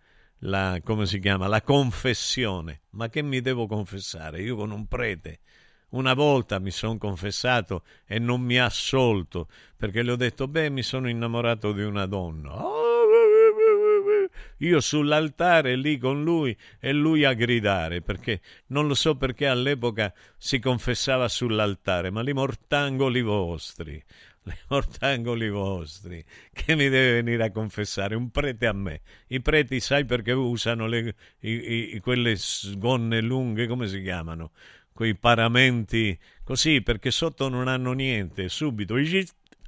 S1: la, come si chiama, la confessione. Ma che mi devo confessare? Io con un prete una volta mi sono confessato e non mi ha assolto perché le ho detto, beh, mi sono innamorato di una donna. io sull'altare lì con lui e lui a gridare, perché non lo so perché all'epoca si confessava sull'altare, ma li mortangoli vostri, li mortangoli vostri, che mi deve venire a confessare un prete a me. I preti sai perché usano le, i, i, quelle gonne lunghe, come si chiamano? Quei paramenti così, perché sotto non hanno niente, subito, e,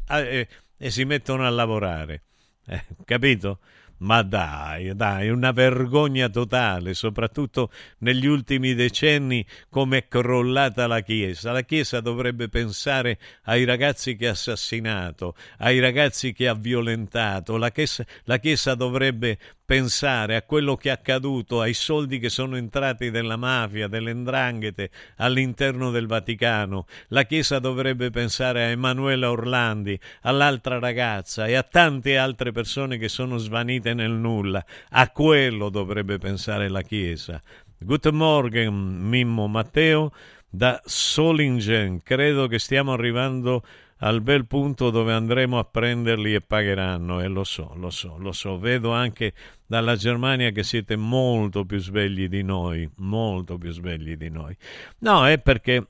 S1: e, e si mettono a lavorare. Eh, capito? Ma dai, dai, una vergogna totale, soprattutto negli ultimi decenni come è crollata la Chiesa. La Chiesa dovrebbe pensare ai ragazzi che ha assassinato, ai ragazzi che ha violentato. La Chiesa, la Chiesa dovrebbe pensare a quello che è accaduto, ai soldi che sono entrati della mafia, delle ndranghete all'interno del Vaticano. La Chiesa dovrebbe pensare a Emanuela Orlandi, all'altra ragazza e a tante altre persone che sono svanite nel nulla. A quello dovrebbe pensare la Chiesa. Guten Morgen, Mimmo Matteo da Solingen. Credo che stiamo arrivando al bel punto dove andremo a prenderli e pagheranno e lo so, lo so, lo so, vedo anche dalla Germania che siete molto più svegli di noi, molto più svegli di noi. No, è perché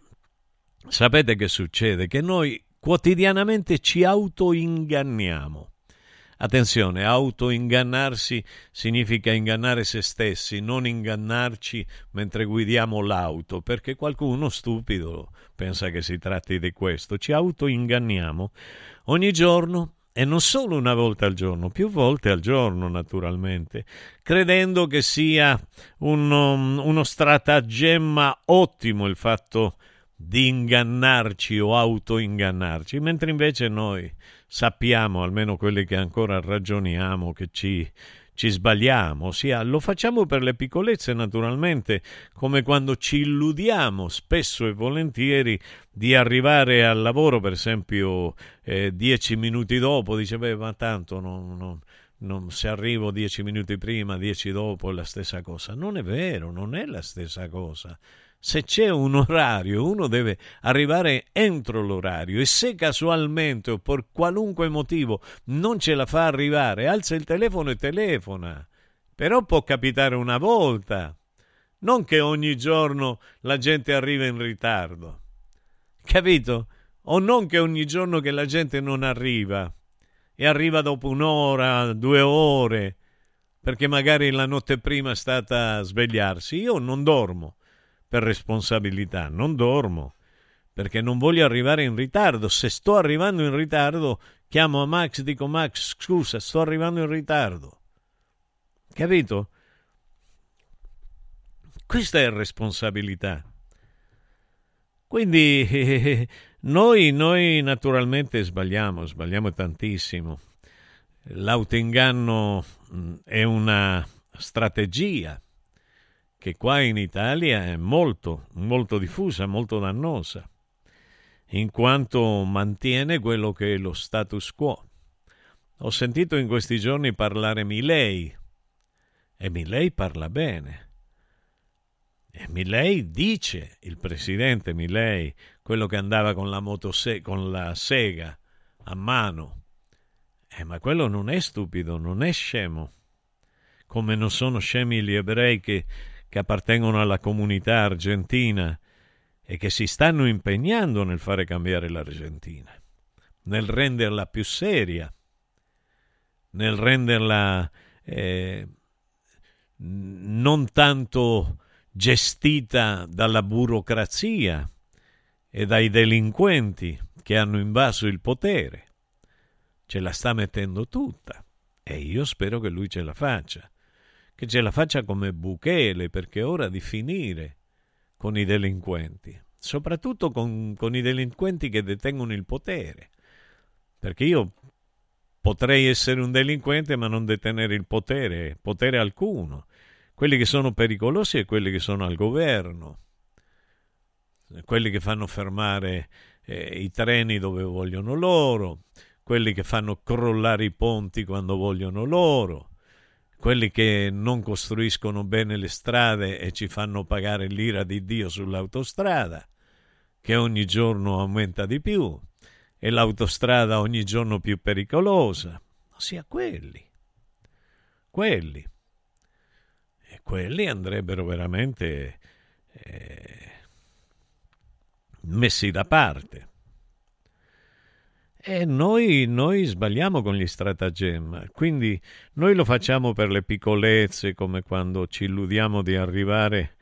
S1: sapete che succede? Che noi quotidianamente ci autoinganniamo. Attenzione, autoingannarsi significa ingannare se stessi, non ingannarci mentre guidiamo l'auto, perché qualcuno stupido pensa che si tratti di questo. Ci autoinganniamo ogni giorno e non solo una volta al giorno, più volte al giorno naturalmente, credendo che sia uno, um, uno stratagemma ottimo il fatto di ingannarci o autoingannarci, mentre invece noi sappiamo, almeno quelli che ancora ragioniamo, che ci, ci sbagliamo, ossia lo facciamo per le piccolezze naturalmente, come quando ci illudiamo spesso e volentieri di arrivare al lavoro, per esempio eh, dieci minuti dopo, dice beh ma tanto non, non, non, se arrivo dieci minuti prima, dieci dopo è la stessa cosa. Non è vero, non è la stessa cosa se c'è un orario, uno deve arrivare entro l'orario e se casualmente o per qualunque motivo non ce la fa arrivare, alza il telefono e telefona. Però può capitare una volta, non che ogni giorno la gente arriva in ritardo. Capito? O non che ogni giorno che la gente non arriva e arriva dopo un'ora, due ore, perché magari la notte prima è stata a svegliarsi. Io non dormo per responsabilità, non dormo perché non voglio arrivare in ritardo. Se sto arrivando in ritardo, chiamo a Max, dico Max, scusa, sto arrivando in ritardo. Capito? Questa è responsabilità. Quindi noi, noi naturalmente sbagliamo, sbagliamo tantissimo. L'autoinganno mm, è una strategia che qua in Italia è molto, molto diffusa, molto dannosa, in quanto mantiene quello che è lo status quo. Ho sentito in questi giorni parlare Milei e Milei parla bene. E Milei dice, il presidente Milei, quello che andava con la, motose- con la sega a mano. Eh, ma quello non è stupido, non è scemo. Come non sono scemi gli ebrei che che appartengono alla comunità argentina e che si stanno impegnando nel fare cambiare l'Argentina, nel renderla più seria, nel renderla eh, non tanto gestita dalla burocrazia e dai delinquenti che hanno invaso il potere. Ce la sta mettendo tutta e io spero che lui ce la faccia che ce la faccia come Bukele, perché è ora di finire con i delinquenti, soprattutto con, con i delinquenti che detengono il potere. Perché io potrei essere un delinquente ma non detenere il potere, potere alcuno. Quelli che sono pericolosi e quelli che sono al governo, quelli che fanno fermare eh, i treni dove vogliono loro, quelli che fanno crollare i ponti quando vogliono loro, quelli che non costruiscono bene le strade e ci fanno pagare l'ira di Dio sull'autostrada, che ogni giorno aumenta di più, e l'autostrada ogni giorno più pericolosa, ossia quelli, quelli. quelli andrebbero veramente eh, messi da parte. E noi, noi, sbagliamo con gli stratagemma, quindi noi lo facciamo per le piccolezze, come quando ci illudiamo di arrivare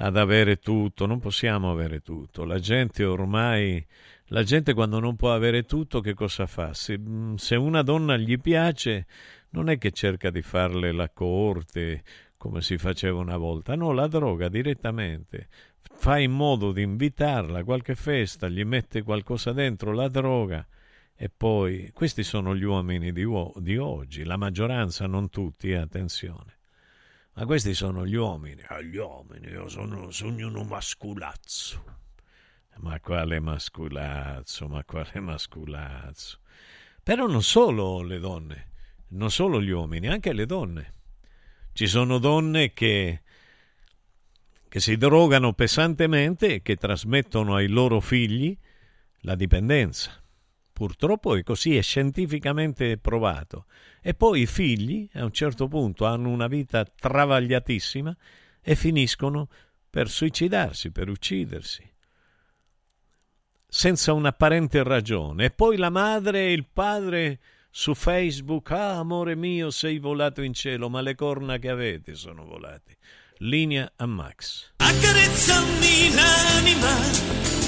S1: ad avere tutto, non possiamo avere tutto. La gente ormai, la gente quando non può avere tutto, che cosa fa? Se, se una donna gli piace, non è che cerca di farle la corte come si faceva una volta, no, la droga direttamente. Fa in modo di invitarla a qualche festa, gli mette qualcosa dentro, la droga e poi, questi sono gli uomini di, di oggi, la maggioranza, non tutti, eh, attenzione. Ma questi sono gli uomini. Ah, gli uomini, io sono, sono uno masculazzo. Ma quale masculazzo, ma quale masculazzo. Però non solo le donne, non solo gli uomini, anche le donne. Ci sono donne che, che si drogano pesantemente e che trasmettono ai loro figli la dipendenza. Purtroppo è così, è scientificamente provato. E poi i figli, a un certo punto, hanno una vita travagliatissima e finiscono per suicidarsi, per uccidersi, senza un'apparente ragione. E poi la madre e il padre su Facebook, ah amore mio, sei volato in cielo, ma le corna che avete sono volate. Linea a Max.
S12: Accarezzami l'anima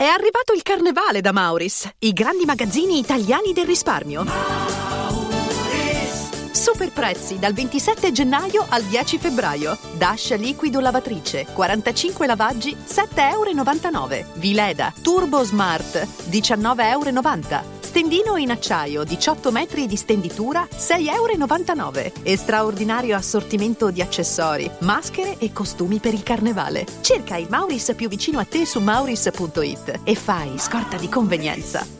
S13: È arrivato il carnevale da Mauris, i grandi magazzini italiani del risparmio. Super prezzi dal 27 gennaio al 10 febbraio. Dash liquido lavatrice 45 lavaggi 7,99 euro. Vileda Turbo Smart 19,90 euro. Stendino in acciaio 18 metri di stenditura 6,99 euro. E straordinario assortimento di accessori, maschere e costumi per il carnevale. Cerca il Mauris più vicino a te su mauris.it e fai scorta di convenienza.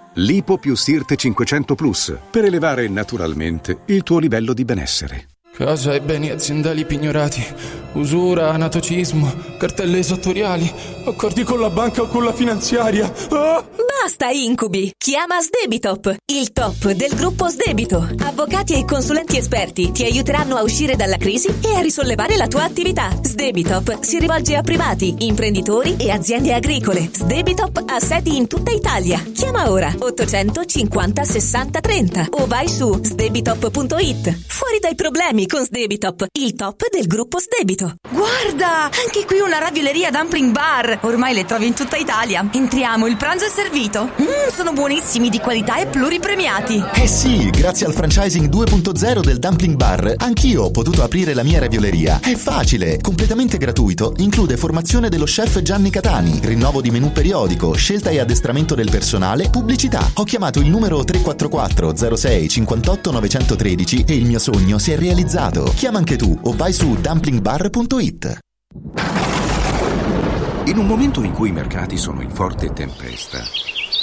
S14: Lipo più Sirte 500 Plus per elevare naturalmente il tuo livello di benessere.
S15: Casa e beni aziendali pignorati, usura, anatocismo, cartelle esattoriali, accordi con la banca o con la finanziaria. Ah!
S9: Basta incubi! Chiama Sdebitop, il top del gruppo Sdebito. Avvocati e consulenti esperti ti aiuteranno a uscire dalla crisi e a risollevare la tua attività. Sdebitop si rivolge a privati, imprenditori e aziende agricole. Sdebitop ha sedi in tutta Italia. Chiama ora 850 60 30 o vai su sdebitop.it. Fuori dai problemi con Sdebitop, il top del gruppo Sdebito.
S16: Guarda, anche qui una ravioleria dumpling bar. Ormai le trovi in tutta Italia. Entriamo, il pranzo è servito servito. Mmm, sono buonissimi, di qualità e pluripremiati.
S17: Eh sì, grazie al franchising 2.0 del Dumpling Bar, anch'io ho potuto aprire la mia ravioleria. È facile, completamente gratuito, include formazione dello chef Gianni Catani, rinnovo di menù periodico, scelta e addestramento del personale, pubblicità. Ho chiamato il numero 344 06 58 913 e il mio sogno si è realizzato. Chiama anche tu o vai su dumplingbar.it.
S14: In un momento in cui i mercati sono in forte tempesta,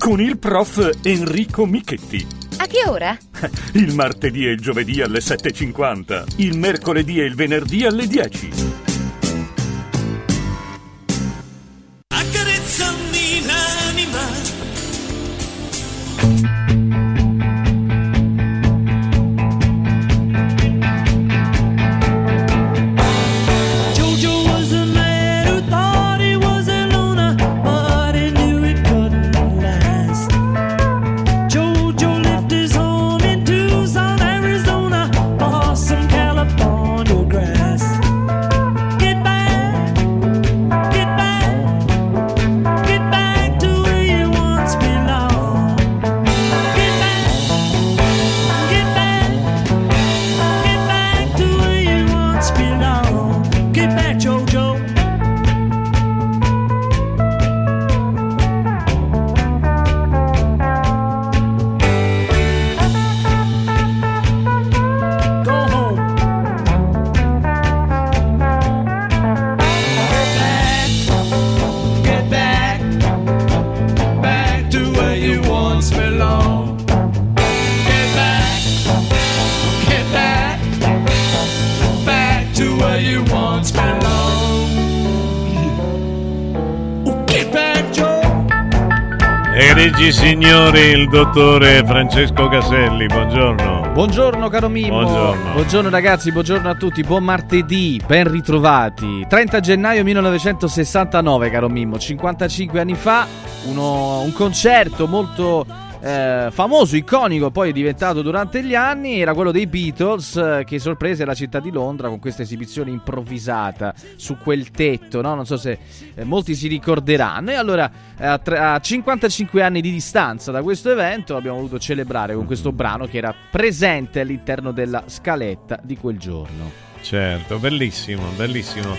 S18: Con il prof Enrico Michetti.
S16: A che ora?
S18: Il martedì e il giovedì alle 7.50. Il mercoledì e il venerdì alle 10.
S1: Dottore Francesco Caselli, buongiorno.
S19: Buongiorno caro Mimmo.
S1: Buongiorno.
S19: ragazzi, buongiorno a tutti, buon martedì, ben ritrovati. 30 gennaio 1969 caro Mimmo, 55 anni fa, uno- un concerto molto eh, famoso, iconico, poi è diventato durante gli anni, era quello dei Beatles eh, che sorprese la città di Londra con questa esibizione improvvisata su quel tetto, no? non so se eh, molti si ricorderanno. E allora eh, a, tre- a 55 anni di distanza da questo evento abbiamo voluto celebrare con questo brano che era presente all'interno della scaletta di quel giorno.
S1: Certo, bellissimo, bellissimo.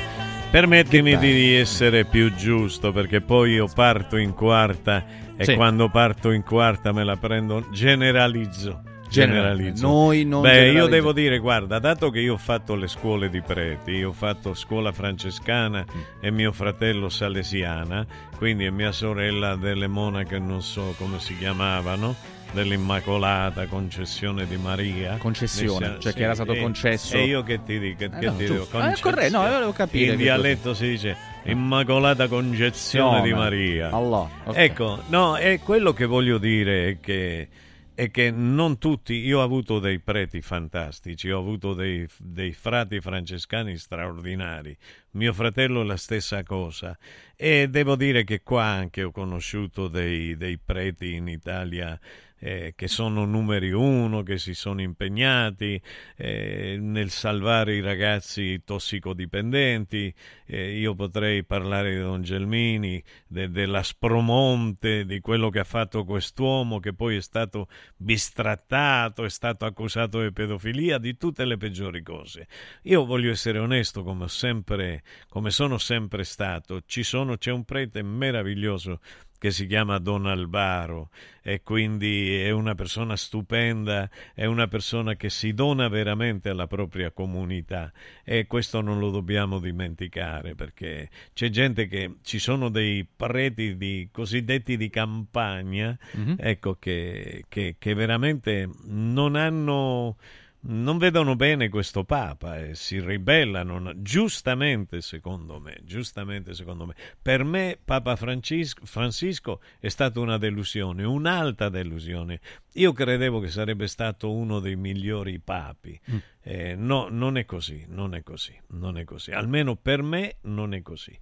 S1: Permettimi di essere più giusto perché poi io parto in quarta e
S19: Sì.
S1: quando parto in quarta me la prendo, generalizzo.
S19: General-
S1: Generalizzo.
S19: noi non
S1: Beh, io devo dire, guarda, dato che io ho fatto le scuole di preti, io ho fatto scuola francescana
S19: Mm.
S1: e mio fratello salesiana, quindi e mia sorella delle monache, non so come si chiamavano, dell'Immacolata Concessione di Maria.
S19: Concessione,
S1: Messia-
S19: cioè che era stato concesso-
S1: E io che ti dico? Che,
S19: Eh no,
S1: ti dico?
S19: giusto. Eh, corretto, no, io volevo capire
S1: In dialetto si dice Immacolata Concezione di
S19: Sione.
S1: Maria.
S19: Allah, ok.
S1: Ecco, no, è quello che voglio dire è che, è che non tutti, io ho avuto dei preti fantastici, ho avuto dei, dei frati francescani straordinari, mio fratello la stessa cosa e devo dire che qua anche ho conosciuto dei, dei preti in Italia eh, che sono numeri uno, che si sono impegnati eh, nel salvare i ragazzi tossicodipendenti. Eh, io potrei parlare di Don Gelmini, de- della Spromonte, di quello che ha fatto quest'uomo che poi è stato bistrattato, è stato accusato di pedofilia, di tutte le peggiori cose. Io voglio essere onesto come sempre come, sono sempre stato. Sono, c'è un prete meraviglioso che si chiama Don Albaro e quindi è una persona stupenda, è una persona che si dona veramente alla propria comunità e questo non lo dobbiamo dimenticare perché c'è gente che ci sono dei preti di, cosiddetti di campagna
S19: Mhm.
S1: ecco che, che- che veramente non hanno non vedono bene questo Papa e si ribellano, giustamente secondo me, giustamente secondo me. Per me Papa Francisco, Francisco è stata una delusione, un'alta delusione. Io credevo che sarebbe stato uno dei migliori papi.
S19: Mm.
S1: Eh, no, non è così, non è così, non è così. Almeno per me non è così.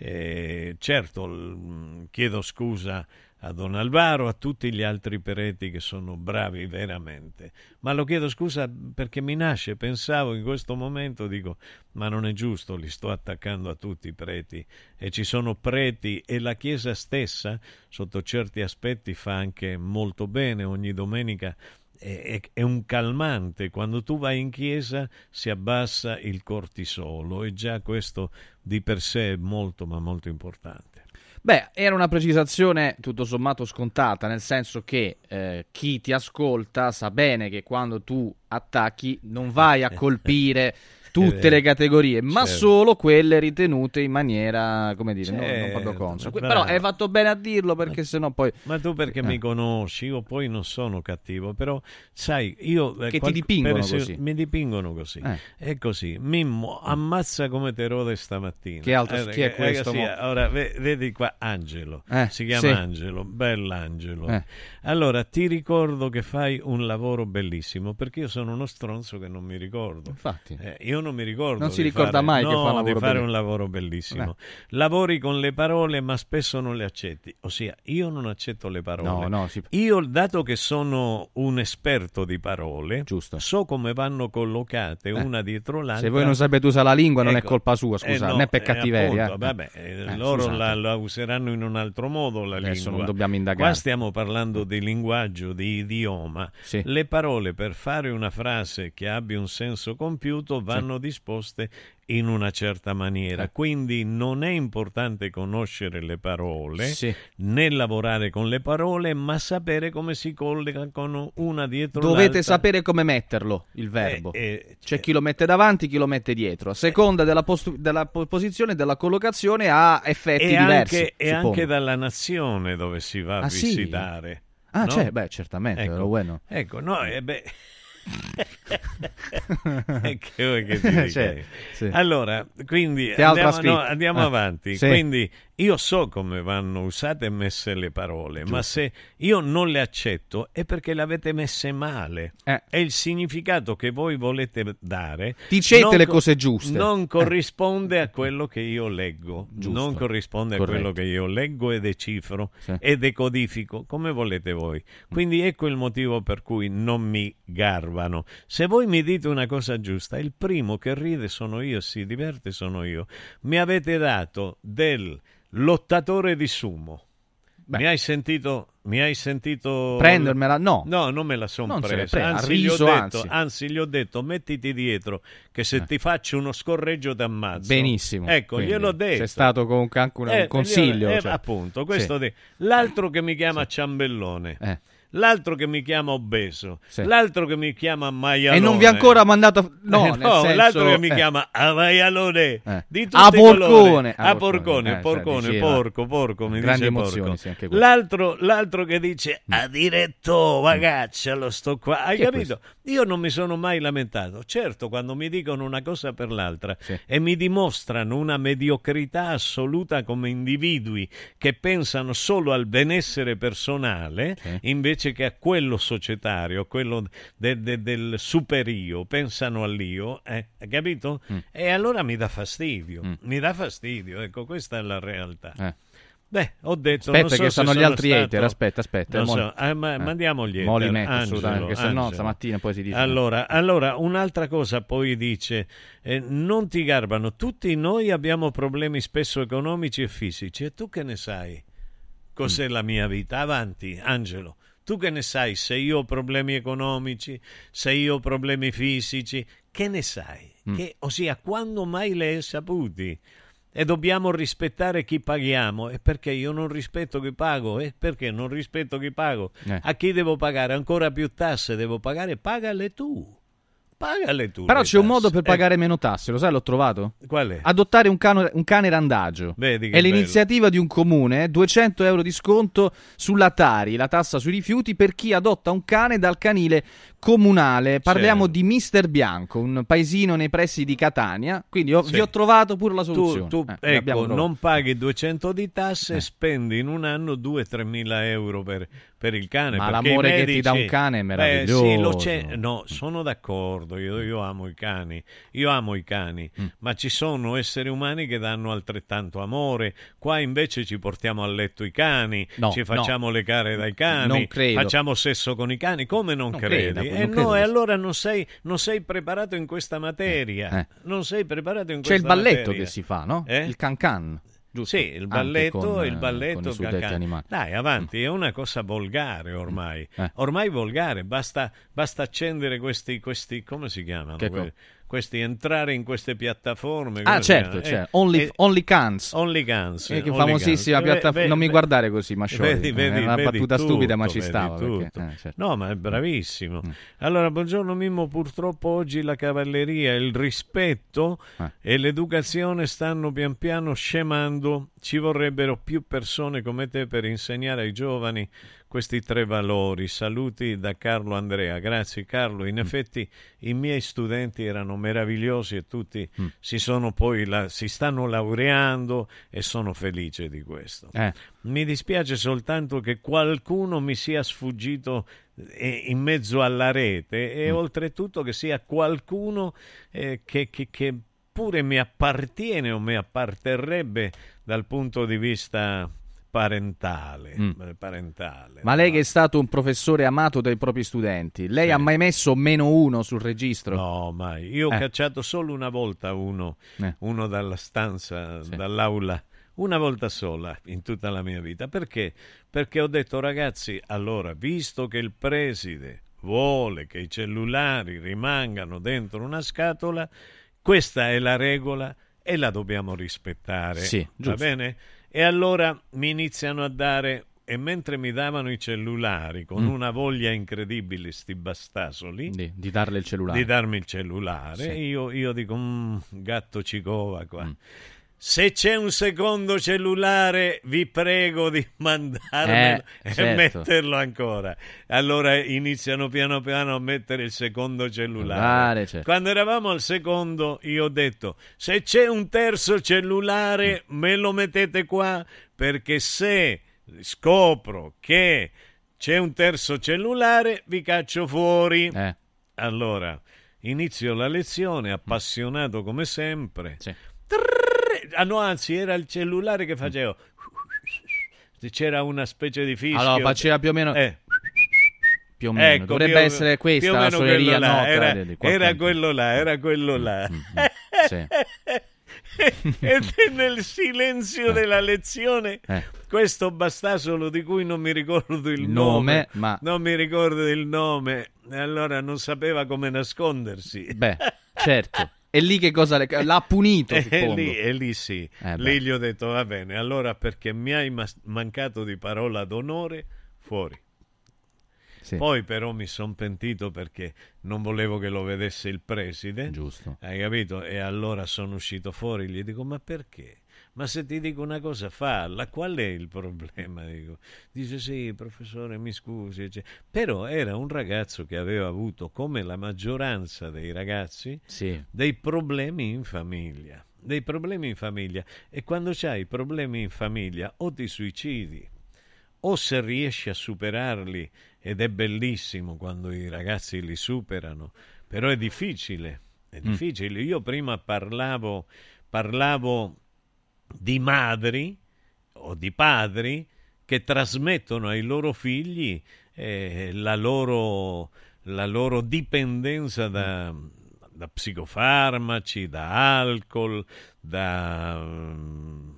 S1: Eh, certo, chiedo scusa a Don Alvaro, a tutti gli altri preti che sono bravi veramente, ma lo chiedo scusa perché mi nasce, pensavo in questo momento, dico, ma non è giusto, li sto attaccando a tutti i preti e ci sono preti e la Chiesa stessa, sotto certi aspetti, fa anche molto bene ogni domenica è, un calmante. Quando tu vai in chiesa si abbassa il cortisolo e già questo di per sé è molto ma molto importante.
S19: Beh, era una precisazione tutto sommato scontata, nel senso che eh, chi ti ascolta sa bene che quando tu attacchi non vai a colpire tutte
S1: vero.
S19: le categorie, ma
S1: Certo.
S19: solo quelle ritenute in maniera, come dire, non- non,
S1: Certo,
S19: proprio. Que-
S1: bravo.
S19: Però hai fatto bene a dirlo perché sennò poi...
S1: Ma tu perché
S19: Eh.
S1: mi conosci, io poi non sono cattivo, però sai, io... eh,
S19: Che ti
S1: qual-
S19: dipingono
S1: per esempio,
S19: così.
S1: Mi dipingono così.
S19: Eh.
S1: È così. Mimmo, ammazza come te rode stamattina.
S19: Che altro- chi è questo, mo?
S1: ora, ve- vedi qua, Angelo.
S19: Eh,
S1: si chiama
S19: sì.
S1: Angelo, bell'Angelo.
S19: Eh.
S1: Allora, ti ricordo che fai un lavoro bellissimo, perché io sono uno stronzo che non mi ricordo.
S19: Infatti.
S1: Eh, io non mi ricordo.
S19: Non si
S1: di
S19: ricorda
S1: fare-
S19: mai che
S1: no,
S19: fa un
S1: di
S19: lavoro
S1: fare
S19: belli-
S1: un lavoro bellissimo. Lavori con le parole, ma spesso non le accetti. Ossia, io non accetto le parole.
S19: No, no, si-
S1: Io, dato che sono un esperto di parole, so come vanno collocate una dietro l'altra.
S19: Eh. Se voi non sapete usare la lingua non è
S1: Ecco,
S19: colpa sua,
S1: eh,
S19: scusa,
S1: no,
S19: non è per
S1: eh,
S19: cattiveria.
S1: appunto,
S19: eh.
S1: vabbè, eh,
S19: Eh,
S1: loro la, la useranno in un altro modo la
S19: Adesso
S1: lingua.
S19: non dobbiamo indagare.
S1: Qua stiamo parlando di linguaggio, di idioma.
S19: Sì.
S1: Le parole per fare una frase che abbia un senso compiuto vanno disposte in una certa maniera. Quindi non è importante conoscere le parole
S19: Sì.
S1: né lavorare con le parole, ma sapere come si collegano una dietro
S19: Dovete
S1: l'altra.
S19: sapere come metterlo il verbo.
S1: eh,
S19: C'è chi lo mette davanti, chi lo mette dietro. A seconda della, postu- della po- posizione della collocazione ha effetti
S1: e
S19: diversi.
S1: anche, e anche dalla nazione dove si va a
S19: Ah, sì?
S1: visitare.
S19: Ah,
S1: no?
S19: cioè, beh, certamente,
S1: Ecco,
S19: però bueno.
S1: ecco, no, e beh... Che vuoi che ti dica
S19: Cioè,
S1: io?
S19: sì.
S1: Allora, quindi andiamo, no, andiamo
S19: Eh,
S1: avanti.
S19: sì.
S1: Quindi io so come vanno usate e messe le parole, ma se io non le accetto è perché le avete messe male.
S19: Eh.
S1: E il significato che voi volete dare
S19: Dicete
S1: non
S19: le
S1: co-
S19: cose giuste.
S1: Non
S19: Eh.
S1: corrisponde a quello che io leggo.
S19: Giusto.
S1: Non corrisponde
S19: Corretto.
S1: a quello che io leggo e decifro e decodifico come volete voi. Quindi ecco il motivo per cui non mi garbano. Se voi mi dite una cosa giusta, il primo che ride sono io, si diverte sono io. Mi avete dato del lottatore di sumo. Mi hai sentito? Mi hai sentito
S19: Prendermela? No.
S1: No, non me la sono presa.
S19: ha
S1: Anzi, gli ho
S19: riso,
S1: detto,
S19: anzi.
S1: anzi, gli ho detto, mettiti dietro, che se ti faccio uno scorreggio ti ammazzo.
S19: Benissimo.
S1: Ecco,
S19: Quindi
S1: gliel'ho detto.
S19: C'è stato comunque anche un,
S1: Eh,
S19: consiglio.
S1: eh,
S19: cioè.
S1: appunto, questo
S19: Sì.
S1: de- l'altro che mi chiama ciambellone. L'altro che mi chiama obeso,
S19: Sì.
S1: l'altro che mi chiama maialone.
S19: E non vi ha ancora mandato... No,
S1: Eh, no,
S19: senso-
S1: l'altro che mi
S19: eh.
S1: chiama a maialone
S19: Eh.
S1: di tutti
S19: A porcone.
S1: a
S19: A
S1: porcone,
S19: porcone, eh,
S1: porcone,
S19: cioè, diceva.
S1: porco, porco, mi
S19: Grandi
S1: dice
S19: emozioni,
S1: porco.
S19: sì,
S1: l'altro, l'altro che dice a diretto, ragazzialo sto qua. Hai
S19: Chi è
S1: capito? Io non mi sono mai lamentato. Certo, quando mi dicono una cosa per l'altra
S19: Sì.
S1: e mi dimostrano una mediocrità assoluta come individui che pensano solo al benessere personale invece che a quello societario, quello de- de- del superio, pensano all'io, eh, capito?
S19: Mm.
S1: E allora mi dà fastidio, mi dà fastidio, ecco, questa è la realtà.
S19: Eh.
S1: Beh, ho detto
S19: Aspetta
S1: so
S19: che stanno gli
S1: sono
S19: altri
S1: stato-
S19: hater, aspetta, aspetta,
S1: so, eh, ma-
S19: eh.
S1: mandiamo gli hater,
S19: metto,
S1: Angelo,
S19: assolutamente, se no stamattina poi si dice-
S1: Allora, allora, un'altra cosa poi dice, eh, non ti garbano, tutti noi abbiamo problemi spesso economici e fisici, e tu che ne sai? Cos'è
S19: Mm.
S1: la mia vita? Avanti, Angelo. Tu che ne sai se io ho problemi economici, se io ho problemi fisici? Che ne sai?
S19: Mm.
S1: Che, ossia, quando mai le hai saputi? E dobbiamo rispettare chi paghiamo. E perché io non rispetto chi pago? E perché non rispetto chi pago?
S19: Eh.
S1: A chi devo pagare? Ancora più tasse devo pagare? Pagale tu. Pagale tu.
S19: Però c'è un
S1: tasse.
S19: modo per
S1: Eh,
S19: pagare meno tasse, lo sai, l'ho trovato?
S1: Qual è?
S19: Adottare un, cano- un cane randagio.
S1: Vedi
S19: È l'iniziativa di un comune, 200 euro di sconto sulla Tari, la tassa sui rifiuti, per chi adotta un cane dal canile comunale. Parliamo
S1: Certo.
S19: di Mister Bianco, un paesino nei pressi di Catania. Quindi ho-
S1: Sì.
S19: vi ho trovato pure la
S1: Tu,
S19: soluzione.
S1: tu,
S19: Eh, l'abbiamo
S1: ecco, non paghi 200 di tasse
S19: Eh.
S1: spendi in un anno 2-3 mila euro per, per il cane.
S19: Ma l'amore
S1: i
S19: che ti
S1: medici-
S19: dà un cane è
S1: sì,
S19: meraviglioso.
S1: c'è- no, sono d'accordo, io, io amo i cani, io amo i cani,
S19: Mm.
S1: ma ci sono esseri umani che danno altrettanto amore. Qua invece ci portiamo a letto i cani,
S19: No,
S1: ci facciamo le care dai cani, facciamo sesso con i cani. Come non,
S19: Non
S1: credi?
S19: credo,
S1: Eh
S19: non credo
S1: no, e allora non sei, non sei preparato in questa materia.
S19: Eh.
S1: Non sei preparato in
S19: C'è il
S1: questa
S19: balletto
S1: materia.
S19: che si fa, no?
S1: Eh?
S19: Il can-can. Giusto?
S1: Sì, il balletto,
S19: con,
S1: il
S19: eh,
S1: balletto
S19: con.
S1: Dai, avanti, è una cosa volgare ormai.
S19: Eh.
S1: Ormai volgare, basta, basta accendere questi, questi, come si chiamano?
S19: Che
S1: Que-
S19: co-
S1: questi, entrare in queste piattaforme.
S19: Ah, certo, certo.
S1: Eh,
S19: Only,
S1: eh,
S19: Only Cans.
S1: Only Cans.
S19: Eh, famosissima piattaforma. Non mi guardare così, Mascioli.
S1: Vedi, vedi,
S19: è una
S1: vedi
S19: battuta
S1: tutto,
S19: stupida, ma ci stava. perché- eh, certo.
S1: No, ma è bravissimo.
S19: Mm.
S1: Allora, buongiorno Mimmo, purtroppo oggi la cavalleria, il rispetto
S19: Eh.
S1: e l'educazione stanno pian piano scemando. Ci vorrebbero più persone come te per insegnare ai giovani questi tre valori. Saluti da Carlo Andrea. Grazie Carlo.
S19: Mm.
S1: In effetti i miei studenti erano meravigliosi e tutti
S19: Mm.
S1: si sono poi la- si stanno laureando e sono felice di questo.
S19: Eh.
S1: Mi dispiace soltanto che qualcuno mi sia sfuggito eh, in mezzo alla rete e
S19: Mm.
S1: oltretutto che sia qualcuno eh, che, che- che pure mi appartiene o mi apparterrebbe dal punto di vista parentale.
S19: Mm.
S1: eh, parentale.
S19: Ma lei che è stato un professore amato dai propri studenti, lei
S1: Sì.
S19: ha mai messo meno uno sul registro?
S1: No, mai. Io ho
S19: Eh.
S1: cacciato solo una volta uno,
S19: Eh.
S1: uno dalla stanza, dall'aula, una volta sola in tutta la mia vita. Perché? Perché ho detto, ragazzi, allora, visto che il preside vuole che i cellulari rimangano dentro una scatola, questa è la regola e la dobbiamo rispettare.
S19: Sì,
S1: Va
S19: giusto.
S1: bene? E allora mi iniziano a dare e mentre mi davano i cellulari con
S19: Mm.
S1: una voglia incredibile sti bastasoli
S19: Di, di darle il cellulare.
S1: di darmi il cellulare.
S19: Sì.
S1: Io, io dico, "Mm, gatto cicova qua.
S19: Mm.
S1: Se c'è un secondo cellulare, vi prego di mandarmelo
S19: Eh,
S1: e
S19: certo.
S1: metterlo ancora. Allora iniziano piano piano a mettere il secondo cellulare.
S19: Certo.
S1: Quando eravamo al secondo, io ho detto: se c'è un terzo cellulare,
S19: Mm.
S1: me lo mettete qua perché se scopro che c'è un terzo cellulare, vi caccio fuori.
S19: Eh.
S1: Allora, inizio la lezione, appassionato come sempre.
S19: Sì.
S1: Trrr, ah, no, anzi, era il cellulare che facevo. C'era una specie di fischio.
S19: Allora, faceva più o meno-
S1: Eh.
S19: Più o meno.
S1: Ecco,
S19: Dovrebbe
S1: più
S19: essere questa la
S1: quello là.
S19: nota
S1: Era, era quello là, era quello là.
S19: sì.
S1: e nel silenzio della lezione
S19: Eh.
S1: questo bastasolo di cui non mi ricordo il,
S19: nome,
S1: nome,
S19: ma-
S1: non mi ricordo il nome e allora non sapeva come nascondersi
S19: Beh, certo. E lì che cosa le... l'ha punito,
S1: e lì, e lì sì,
S19: Eh,
S1: lì gli ho detto va bene, allora perché mi hai mas- mancato di parola d'onore, fuori.
S19: Sì.
S1: Poi però mi sono pentito perché non volevo che lo vedesse il preside.
S19: Giusto.
S1: Hai capito? E allora sono uscito fuori, gli dico ma perché? Ma se ti dico una cosa falla, qual è il problema? Dico. Dice sì, professore, mi scusi. ecce- Però era un ragazzo che aveva avuto, come la maggioranza dei ragazzi,
S19: Sì.
S1: dei problemi in famiglia. Dei problemi in famiglia. E quando c'hai problemi in famiglia o ti suicidi o se riesci a superarli ed è bellissimo quando i ragazzi li superano, però è difficile, è
S19: Mm.
S1: difficile. Io prima parlavo, parlavo di madri o di padri che trasmettono ai loro figli eh, la, loro, la loro dipendenza da, da psicofarmaci, da alcol, da mm,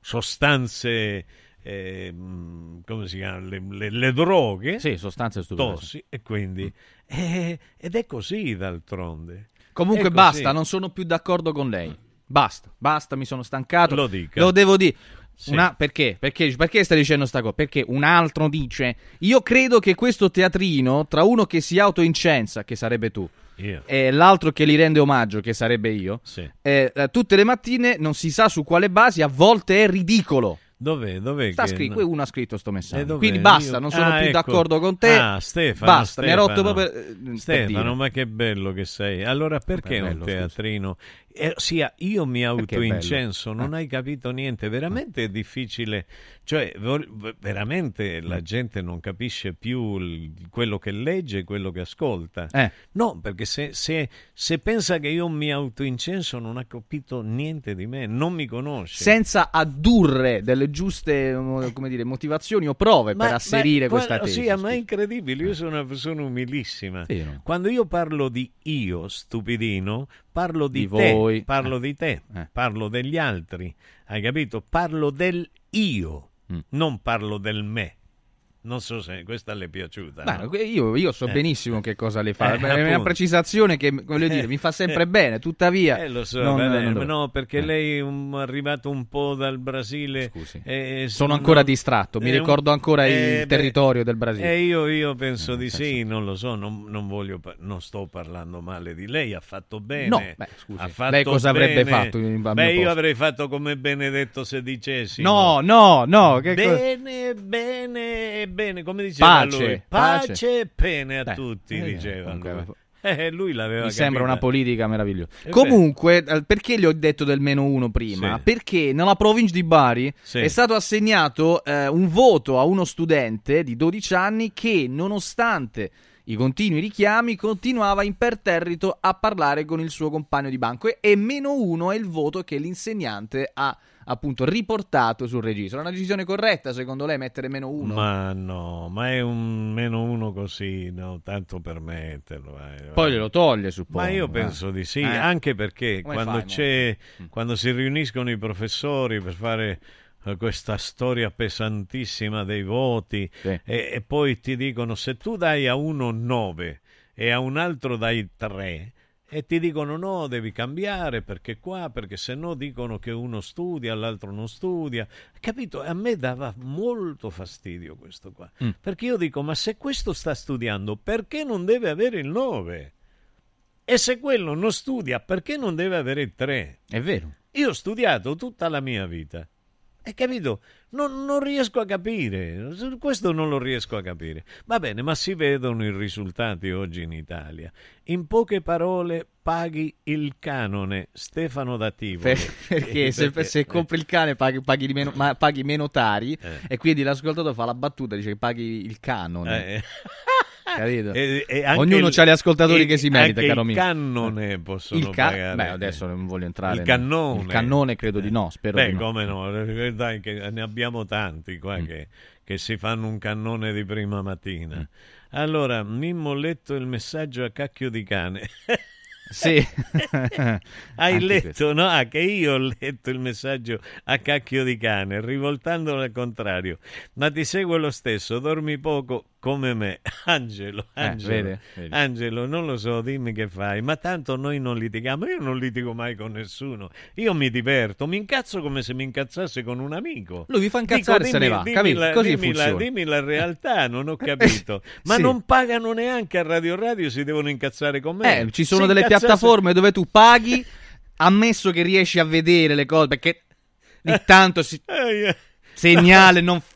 S1: sostanze, eh, mm, come si chiama, le, le- le droghe,
S19: Sì, sostanze stupefacenti.
S1: e quindi, eh, ed è così d'altronde.
S19: Comunque
S1: È così.
S19: basta, non sono più d'accordo con lei. Basta, basta, mi sono stancato.
S1: Lo dica.
S19: Lo devo dire.
S1: Sì.
S19: Una- perché? perché? Perché stai dicendo sta cosa? Perché un altro dice: Io credo che questo teatrino, tra uno che si autoincensa, che sarebbe tu,
S1: Io.
S19: e l'altro che gli rende omaggio, che sarebbe io,
S1: Sì.
S19: eh, eh, tutte le mattine non si sa su quale base, a volte è ridicolo.
S1: Dov'è? Dov'è
S19: Sta scritto, uno ha scritto sto messaggio. Quindi basta,
S1: Io-
S19: non sono
S1: Ah,
S19: più
S1: ecco.
S19: d'accordo con te.
S1: Ah, Stefano,
S19: Basta, mi ha rotto
S1: Stefano.
S19: proprio. eh, per
S1: Stefano,
S19: dire.
S1: ma che bello che sei. Allora perché
S19: Vabbè,
S1: un
S19: bello,
S1: teatrino? Eh, sia io mi
S19: è
S1: autoincenso, non hai capito niente. Veramente è difficile. Cioè, veramente la gente non capisce più il- quello che legge quello che ascolta.
S19: Eh.
S1: No, perché se, se- se pensa che io mi autoincenso non ha capito niente di me, non mi conosce.
S19: senza addurre delle giuste dire, motivazioni o prove per asserire
S1: qua-
S19: questa tesi.
S1: Sì, ma è incredibile, io sono una persona umilissima.
S19: Vero.
S1: Quando io parlo di io, stupidino, parlo di,
S19: Di
S1: te,
S19: voi.
S1: parlo
S19: Eh.
S1: di te,
S19: Eh.
S1: parlo degli altri, hai capito? Parlo del io,
S19: Mm.
S1: non parlo del me. Non so se questa le è piaciuta. No?
S19: io, io so
S1: Eh.
S19: benissimo che cosa le fa.
S1: Eh,
S19: È una precisazione che voglio dire, mi fa sempre bene. Tuttavia,
S1: Eh, lo so,
S19: non-
S1: vabbè,
S19: non
S1: no, perché
S19: Eh.
S1: lei è un- arrivato un po' dal Brasile. eh,
S19: Sono
S1: no-
S19: ancora distratto, mi ricordo ancora il
S1: eh, beh,
S19: territorio del Brasile.
S1: eh, io, io penso di sì, non lo so, non, non voglio, non sto parlando male di lei, ha fatto bene.
S19: No, beh, scusi, lei cosa avrebbe
S1: bene.
S19: fatto in-
S1: Beh, io avrei fatto come Benedetto sedicesimo.
S19: No, no, no. Che co-
S1: Bene, bene, bene, come diceva
S19: Pace,
S1: lui.
S19: pace.
S1: Pace e pene a
S19: Beh,
S1: tutti,
S19: eh,
S1: diceva
S19: comunque,
S1: lui. Eh, lui l'aveva
S19: Mi sembra
S1: capita.
S19: una politica meravigliosa.
S1: Eh,
S19: Comunque, eh, perché gli ho detto del meno uno prima?
S1: Sì.
S19: Perché nella provincia di Bari
S1: Sì.
S19: è stato assegnato eh, un voto a uno studente di 12 anni che, nonostante i continui richiami, continuava imperterrito a parlare con il suo compagno di banco. E, e meno uno è il voto che l'insegnante ha appunto riportato sul registro. È una decisione corretta, secondo lei, mettere meno uno?
S1: Ma no, ma è un meno uno così, no, tanto per metterlo. eh.
S19: Poi glielo toglie, suppongo.
S1: Ma io
S19: eh.
S1: penso di sì,
S19: Eh.
S1: anche perché quando,
S19: fai,
S1: c'è, quando si riuniscono i professori per fare eh, questa storia pesantissima dei voti e, e poi ti dicono se tu dai a uno 9 e a un altro dai 3 e ti dicono no, devi cambiare perché qua, perché se no dicono che uno studia, l'altro non studia. Capito? A me dava molto fastidio questo qua.
S19: Mm.
S1: Perché io dico, ma se questo sta studiando, perché non deve avere il 9? E se quello non studia, perché non deve avere il 3?
S19: È vero.
S1: Io ho studiato tutta la mia vita. Hai capito? Non, non riesco a capire, questo non lo riesco a capire. Va bene, ma si vedono i risultati oggi in Italia. In poche parole, paghi il canone Stefano da Tivoli.
S19: Per- perché se, se compri il cane paghi, paghi di meno, ma paghi meno tari
S1: Eh.
S19: e quindi l'ascoltatore fa la battuta dice che paghi il canone.
S1: Eh.
S19: Capito?
S1: E- e
S19: Ognuno
S1: il-
S19: ha gli ascoltatori
S1: e-
S19: che si merita, caro
S1: il
S19: mio.
S1: cannone possono
S19: il ca-
S1: pagare.
S19: Beh, adesso non voglio entrare.
S1: Il cannone.
S19: Il cannone credo di no, spero
S1: Beh,
S19: di no.
S1: come no, dai, che ne abbiamo tanti qua
S19: Mm.
S1: che, che si fanno un cannone di prima mattina.
S19: Mm.
S1: Allora, Mimmo ho letto il messaggio a cacchio di cane.
S19: Sì.
S1: Hai
S19: Anche
S1: letto,
S19: questo.
S1: no? Ah, che io ho letto il messaggio a cacchio di cane, rivoltandolo al contrario. Ma ti seguo lo stesso, dormi poco come me. Angelo,
S19: Eh,
S1: Angelo,
S19: vede, vede.
S1: Angelo, non lo so, dimmi che fai. Ma tanto noi non litighiamo, io non litigo mai con nessuno. Io mi diverto, mi incazzo come se mi incazzasse con un amico.
S19: Lui vi fa incazzare e se ne va, capito?
S1: la,
S19: Così
S1: dimmi, la,
S19: funziona.
S1: dimmi la realtà, non ho capito. Ma
S19: Sì.
S1: non pagano neanche a Radio Radio, si devono incazzare con me.
S19: Eh, ci sono
S1: Si
S19: delle
S1: incazzasse-
S19: piattaforme dove tu paghi, ammesso che riesci a vedere le cose, perché ogni tanto si...
S1: Eh, eh.
S19: segnale non...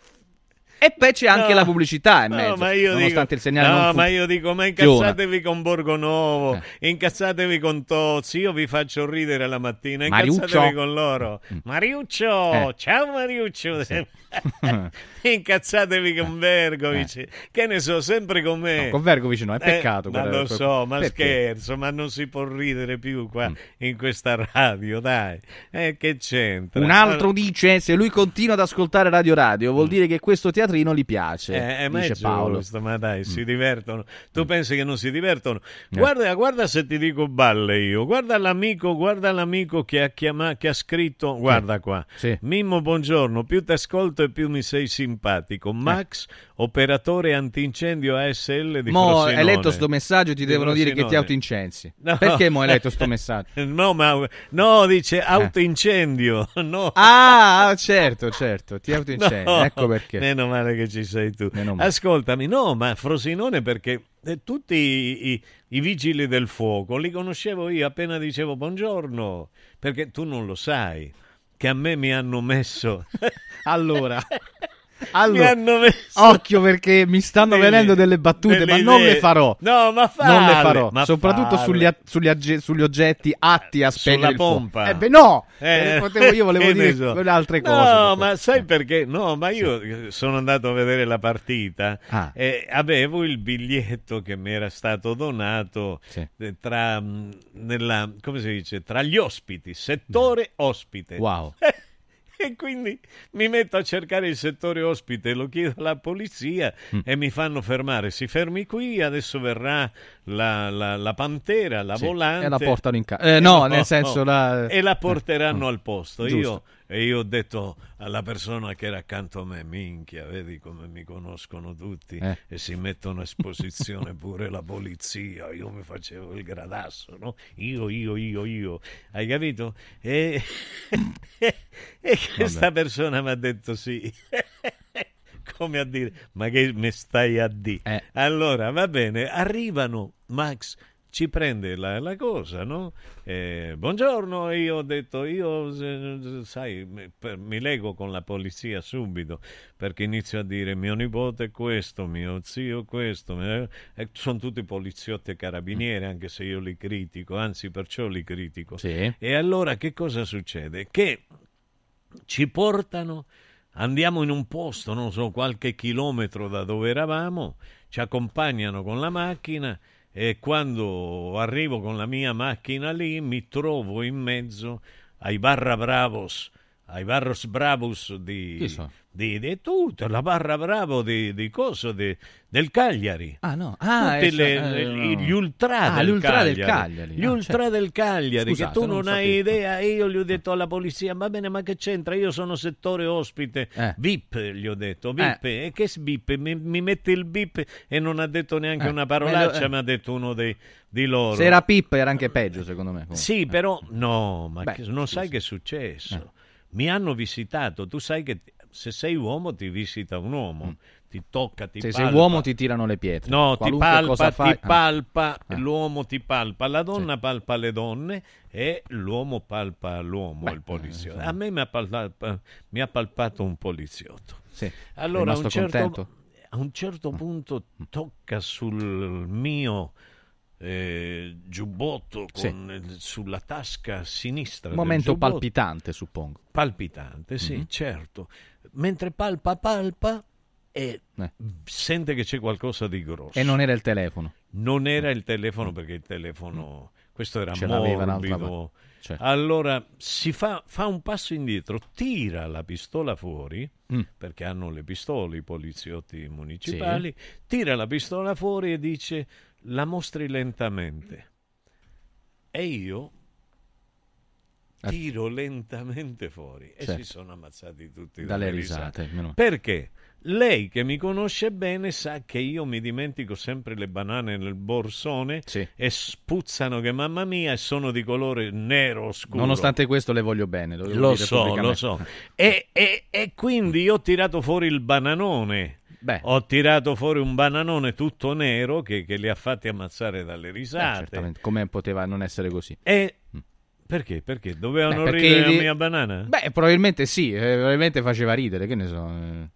S19: E poi c'è anche
S1: No,
S19: la pubblicità in
S1: no,
S19: mezzo,
S1: io
S19: nonostante
S1: dico,
S19: il segnale
S1: no,
S19: fu-
S1: ma io dico, ma incazzatevi con Borgonovo, incazzatevi con Tozzi, io vi faccio ridere la mattina, incazzatevi
S19: Mariuccio.
S1: con loro. Mariuccio,
S19: Eh.
S1: ciao Mariuccio. incazzatevi con Vergovic, che ne so, sempre con me.
S19: Eh. No, con Vergovic no, è
S1: Eh,
S19: peccato.
S1: ma
S19: guarda,
S1: lo so, ma
S19: perché?
S1: scherzo, ma non si può ridere più qua in questa radio, dai. Eh, che c'entra?
S19: Un altro dice: Se lui continua ad ascoltare Radio Radio, vuol dire che questo teatrino gli piace.
S1: Eh, eh, ma
S19: dice Paolo.
S1: giusto, ma dai,
S19: Mm.
S1: si divertono. Tu pensi che non si divertono? Guarda, guarda se ti dico balle io. Guarda l'amico, guarda l'amico che ha, chiama- che ha scritto. Guarda qua.
S19: Sì.
S1: Mimmo, buongiorno. Più ti ascolto e più mi sei simpatico. Max, operatore antincendio ASL di
S19: Mo
S1: Frosinone.
S19: hai letto sto messaggio, ti devono dire che ti
S1: Frosinone.
S19: autoincensi.
S1: No.
S19: Perché mo hai letto sto messaggio?
S1: No, ma no, dice autoincendio. No.
S19: Ah, certo, certo, ti autoincendi.
S1: No,
S19: Ecco perché.
S1: Meno male che ci sei tu. Ascoltami, no, ma Frosinone perché eh, tutti i, i- i vigili del fuoco li conoscevo io appena dicevo buongiorno, perché tu non lo sai che a me mi hanno messo.
S19: Allora, allora
S1: hanno messo
S19: occhio perché mi stanno
S1: delle-
S19: venendo delle battute,
S1: delle
S19: ma non
S1: idee.
S19: le farò.
S1: No, ma falle,
S19: non le farò, soprattutto sugli, a- sugli agge- sugli oggetti atti a
S1: sulla
S19: spegnere fuoco.
S1: pompa.
S19: Eh beh, no,
S1: Eh,
S19: Eh, potevo- io volevo
S1: che
S19: dire
S1: so.
S19: quelle altre cose.
S1: No, ma sai perché? No, ma io eh, sono andato a vedere la partita
S19: Ah.
S1: e avevo il biglietto che mi era stato donato eh, tra, mh, nella, come si dice, tra gli ospiti, settore ospite.
S19: Wow.
S1: E quindi mi metto a cercare il settore ospite, lo chiedo alla polizia
S19: Mm.
S1: e mi fanno fermare. Si fermi qui, adesso verrà la, la- la pantera, la
S19: Sì,
S1: volante.
S19: e la portano in casa. Eh, no, nel senso la-
S1: E la porteranno al posto.
S19: Giusto.
S1: Io, e io ho detto alla persona che era accanto a me, minchia, vedi come mi conoscono tutti
S19: Eh.
S1: e si mettono a esposizione pure la polizia. Io mi facevo il gradasso, no? Io, io, io, io. Hai capito? E, e questa persona mi ha detto sì. Come a dire, ma che mi stai a dire?
S19: Eh.
S1: Allora, va bene, arrivano, Max ci prende la, la cosa, no? Eh, buongiorno, io ho detto, io, eh, sai, mi, per- mi lego con la polizia subito, perché inizio a dire mio nipote è questo, mio zio questo, eh, sono tutti poliziotti e carabinieri, anche se io li critico, anzi perciò li critico.
S19: Sì.
S1: E allora che cosa succede? Che ci portano, andiamo in un posto, non so, qualche chilometro da dove eravamo, ci accompagnano con la macchina e quando arrivo con la mia macchina lì mi trovo in mezzo ai barra bravos, ai barros bravos di? Di, di tutto, la barra bravo di, di coso, di- del Cagliari.
S19: Ah, no. Ah, eh,
S1: le-
S19: eh,
S1: le-
S19: no.
S1: gli ultra
S19: Ah,
S1: del
S19: ultra del
S1: Cagliari.
S19: Cagliari.
S1: Gli
S19: Ah,
S1: ultra
S19: certo.
S1: del Cagliari,
S19: Scusate,
S1: che tu
S19: non
S1: non, hai idea. Io gli ho detto alla polizia, va bene, ma che c'entra? Io sono settore ospite.
S19: Eh.
S1: VIP, gli ho detto, VIP. E che bip? Mi, mi mette il bip e non ha detto neanche
S19: Eh,
S1: una parolaccia,
S19: eh.
S1: mi ha detto uno dei, di loro.
S19: Se era Pip era anche peggio, secondo me. comunque.
S1: Sì, però no, ma
S19: Beh,
S1: che- non sai che è successo. Mi hanno visitato, tu sai che se sei uomo ti visita un uomo, ti tocca, ti
S19: Mm. Se sei
S1: palpa.
S19: uomo ti tirano le pietre.
S1: No, ti
S19: Qualunque
S1: palpa,
S19: cosa fai-
S1: ti palpa,
S19: Ah.
S1: l'uomo ti palpa, la donna palpa le donne e l'uomo palpa l'uomo,
S19: Beh,
S1: il poliziotto.
S19: eh,
S1: A me mi ha, palpa- mi ha palpato un poliziotto.
S19: Sì.
S1: Allora, a un, certo, a un certo punto tocca sul mio eh, giubbotto con il- sulla tasca sinistra. del
S19: Momento palpitante, suppongo.
S1: Palpitante, sì,
S19: Mhm.
S1: certo. Mentre palpa, palpa e
S19: Eh.
S1: sente che c'è qualcosa di grosso.
S19: E non era il telefono.
S1: Non era il telefono perché il telefono, questo era
S19: Ce
S1: morbido.
S19: Certo.
S1: Allora si fa, fa un passo indietro, tira la pistola fuori,
S19: Mm.
S1: perché hanno le pistole i poliziotti municipali, tira la pistola fuori e dice la mostri lentamente. E io tiro lentamente fuori e
S19: Eh. Certo.
S1: si sono ammazzati tutti
S19: Dalle risate, meno-
S1: Perché? Lei che mi conosce bene sa che io mi dimentico sempre le banane nel borsone e spuzzano che mamma mia e sono di colore nero scuro.
S19: Nonostante questo le voglio bene. Lo,
S1: Lo so, lo so. E, e- e quindi io ho tirato fuori il bananone.
S19: Beh.
S1: Ho tirato fuori un bananone tutto nero che, che li ha fatti ammazzare dalle
S19: Eh,
S1: risate.
S19: certamente. Come poteva non essere così?
S1: e perché? Perché? Dovevano
S19: Beh, perché
S1: ridere la mia banana?
S19: Beh, probabilmente sì, eh, probabilmente faceva ridere, che ne so. eh.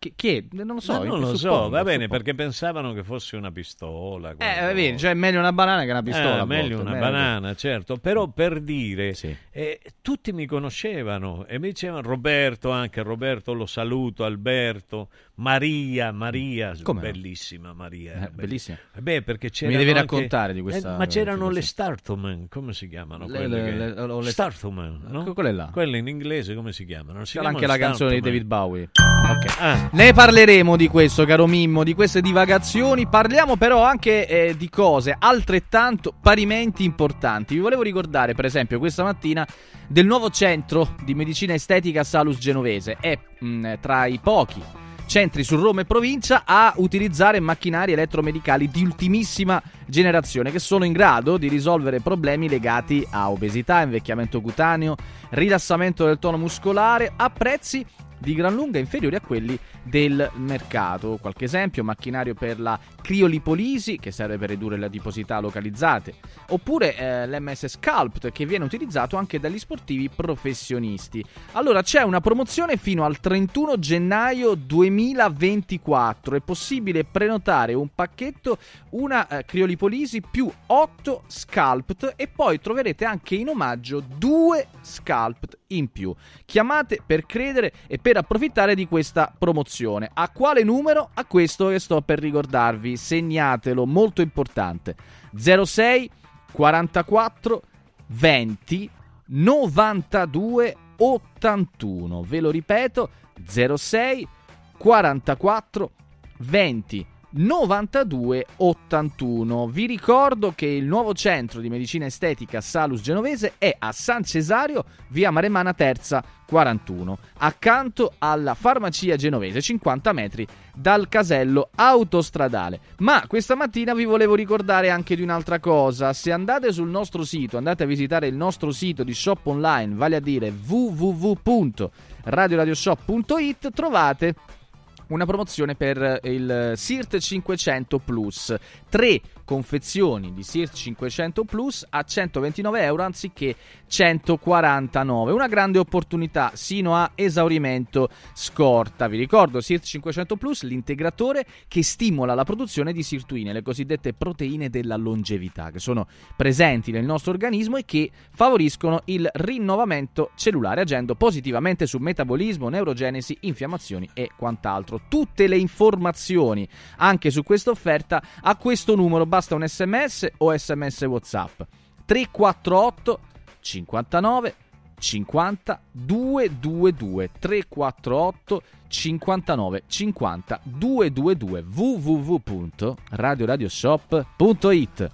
S19: Chi, chi è? Non lo so.
S1: Ma non lo so,
S19: suppongo,
S1: va bene,
S19: suppongo.
S1: perché pensavano che fosse una pistola.
S19: Eh, va bene, cioè è meglio una banana che una pistola.
S1: Eh, meglio
S19: volte,
S1: una
S19: meglio.
S1: banana, certo, però per dire, eh, tutti mi conoscevano e mi dicevano Roberto anche, Roberto lo saluto, Alberto, Maria, Maria,
S19: Come no?
S1: bellissima Maria. era
S19: Eh, bellissima.
S1: Eh Beh, perché c'erano
S19: Mi devi
S1: anche-
S19: raccontare di questa-
S1: Eh, ma c'erano le. Startman, come si chiamano?
S19: Le- le-
S1: che-
S19: le- le-
S1: Startman, no?
S19: Que- quelle là.
S1: Quelle in inglese come si chiamano? Si
S19: C'era anche la canzone di. David Bowie. Ok. Ne parleremo di questo, caro Mimmo, di queste divagazioni. Parliamo però anche eh, di cose altrettanto parimenti importanti. Vi volevo ricordare, per esempio, questa mattina del nuovo centro di medicina estetica Salus Genovese. È mh, tra i pochi centri su Roma e provincia a utilizzare macchinari elettromedicali di ultimissima generazione che sono in grado di risolvere problemi legati a obesità, invecchiamento cutaneo, rilassamento del tono muscolare a prezzi di gran lunga inferiori a quelli del mercato. Qualche esempio, macchinario per la criolipolisi che serve per ridurre le adiposità localizzate, oppure eh, l'MS Sculpt che viene utilizzato anche dagli sportivi professionisti. Allora c'è una promozione fino al 31 gennaio 2024, è possibile prenotare un pacchetto, una eh, criolipolisi più 8 Sculpt e poi troverete anche in omaggio due Sculpt in più. Chiamate per credere e per approfittare di questa promozione. A quale numero? A questo che sto per ricordarvi. Segnatelo, molto importante. 06 44 20 92 81. Ve lo ripeto, 06 44 20 92 81. Vi ricordo che il nuovo centro di medicina estetica Salus Genovese è a San Cesario, via Maremana Terza 41, accanto alla farmacia genovese, 50 metri dal casello autostradale. Ma questa mattina vi volevo ricordare anche di un'altra cosa. Se andate sul nostro sito, andate a visitare il nostro sito di shop online, vale a dire www.radioradioshop.it, trovate una promozione per il SIRT 500 Plus. Tre confezioni di SIRT 500 Plus a 129 euro anziché 149. Una grande opportunità sino a esaurimento scorta. Vi ricordo SIRT 500 Plus, l'integratore che stimola la produzione di sirtuine, le cosiddette proteine della longevità, che sono presenti nel nostro organismo e che favoriscono il rinnovamento cellulare, agendo positivamente su metabolismo, neurogenesi, infiammazioni e Tutte le informazioni anche su questa offerta a questo numero. Basta un sms o sms whatsapp. 348 59 50 222 348 59 50 222 www.radioradioshop.it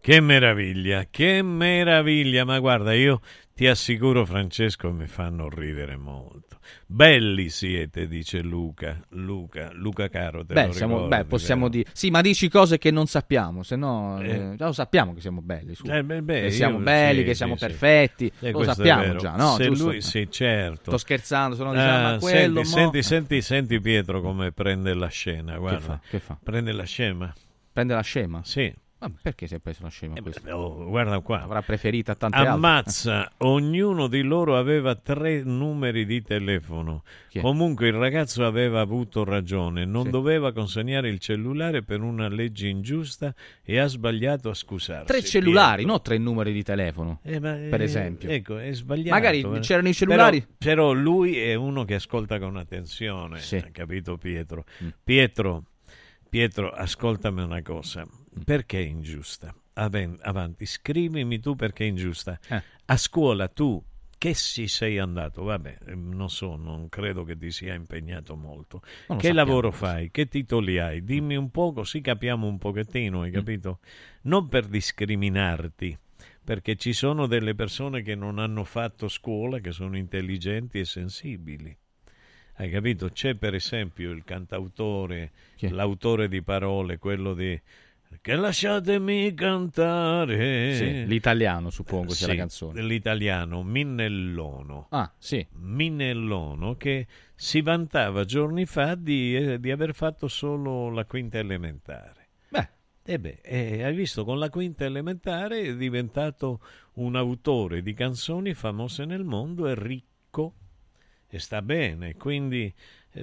S1: Che meraviglia, che meraviglia, ma guarda, io ti assicuro Francesco mi fanno ridere molto. Belli siete, dice Luca. Luca, Luca caro, te
S19: Beh,
S1: lo
S19: siamo-
S1: ricordi,
S19: beh, possiamo dire. Sì, ma dici cose che non sappiamo, se no.
S1: Eh.
S19: eh, già lo sappiamo che siamo belli.
S1: Eh, beh, beh,
S19: che siamo
S1: io-
S19: belli,
S1: sì,
S19: che
S1: sì,
S19: siamo
S1: sì.
S19: perfetti.
S1: Eh,
S19: lo sappiamo già, no?
S1: Se
S19: Giusto?
S1: lui, sì, certo.
S19: Sto scherzando, se no diciamo,
S1: Ah,
S19: quello.
S1: senti,
S19: mo-
S1: senti, senti, senti, Pietro come prende la scena, guarda.
S19: fa? Che fa?
S1: Prende la scema.
S19: Prende la scema?
S1: Sì.
S19: Ma perché si è preso la scema questo?
S1: Oh, guarda qua.
S19: Avrà preferita tante altre.
S1: Ammazza, ognuno di loro aveva tre numeri di telefono. Comunque il ragazzo aveva avuto ragione, non
S19: Sì.
S1: doveva consegnare il cellulare per una legge ingiusta e ha sbagliato a scusarsi.
S19: Tre cellulari,
S1: Pietro.
S19: no tre numeri di telefono.
S1: Eh, ma,
S19: per
S1: eh,
S19: esempio.
S1: Ecco, è sbagliato.
S19: Magari
S1: eh.
S19: c'erano i cellulari.
S1: Però, però lui è uno che ascolta con attenzione, ha capito Pietro?
S19: Mm.
S1: Pietro, Pietro, ascoltami una cosa.
S19: Mm.
S1: Perché è ingiusta? Aven- avanti, scrivimi tu perché è ingiusta.
S19: Eh.
S1: A scuola tu che ci sei andato? Vabbè, eh, non so, non credo che ti sia impegnato molto.
S19: Non
S1: Che lavoro
S19: questo.
S1: fai? Che titoli hai? Dimmi un po' così capiamo un pochettino, hai capito? Non per discriminarti, perché ci sono delle persone che non hanno fatto scuola, che sono intelligenti e sensibili. Hai capito? C'è per esempio il cantautore, l'autore di parole, quello di che lasciatemi cantare.
S19: Sì, l'italiano, suppongo sia la
S1: Sì,
S19: canzone.
S1: L'italiano Minnellono.
S19: Ah, sì.
S1: Minnellono che si vantava giorni fa di, eh, di aver fatto solo la quinta elementare.
S19: Beh.
S1: E beh, eh, hai visto, con la quinta elementare è diventato un autore di canzoni famose nel mondo, è ricco e sta bene, quindi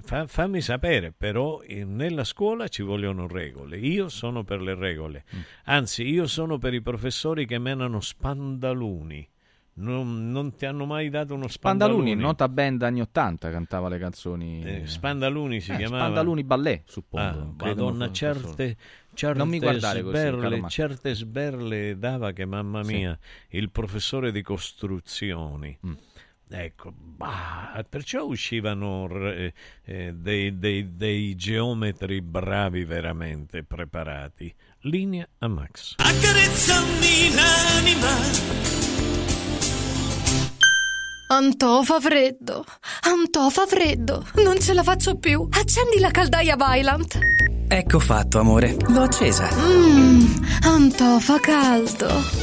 S1: fa- fammi sapere, però eh, nella scuola ci vogliono regole, io sono per le regole,
S19: Mm.
S1: anzi io sono per i professori che menano spandaluni, non, non ti hanno mai dato uno spandaluni?
S19: Spandaluni, nota band anni 80, cantava le canzoni.
S1: Eh, Spandaluni si
S19: Eh,
S1: chiamava
S19: Spandaluni Ballet, suppongo.
S1: Ah, Madonna, certe, certe
S19: Non mi guardare così,
S1: sberle,
S19: Max.
S1: certe sberle dava che mamma
S19: Sì.
S1: mia, il professore di costruzioni.
S19: Mm.
S1: Ecco, bah, perciò uscivano re- eh, dei, dei- dei geometri bravi veramente preparati. Linea a Max.
S20: Accarezzami l'anima
S9: Antò fa freddo. Antò fa freddo. Non ce la faccio più. Accendi la caldaia Vylant.
S21: Ecco fatto, amore. L'ho accesa.
S9: Mmm, Antò fa caldo.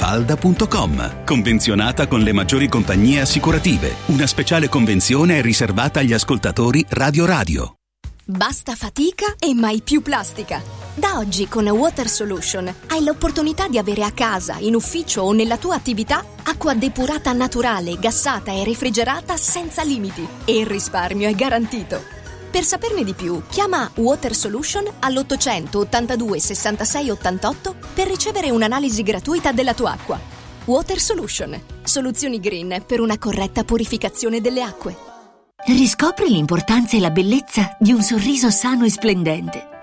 S10: villamafalda.com. Convenzionata con le maggiori compagnie assicurative. Una speciale convenzione è riservata agli ascoltatori Radio Radio.
S22: Basta fatica e mai più plastica. Da oggi con Water Solution hai l'opportunità di avere a casa, in ufficio o nella tua attività acqua depurata naturale, gassata e refrigerata senza limiti. E il risparmio è garantito. Per saperne di più, chiama Water Solution all'800 82 66 88 per ricevere un'analisi gratuita della tua acqua. Water Solution, soluzioni green per una corretta purificazione delle acque.
S3: Riscopri l'importanza e la bellezza di un sorriso sano e splendente.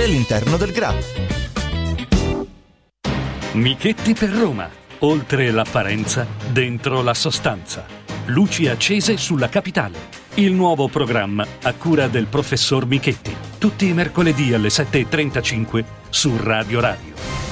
S17: all'interno del GRA.
S5: Michetti per Roma. Oltre l'apparenza, dentro la sostanza. Luci accese sulla capitale. Il nuovo programma a cura del professor Michetti. Tutti i mercoledì alle 7.35 su Radio Radio.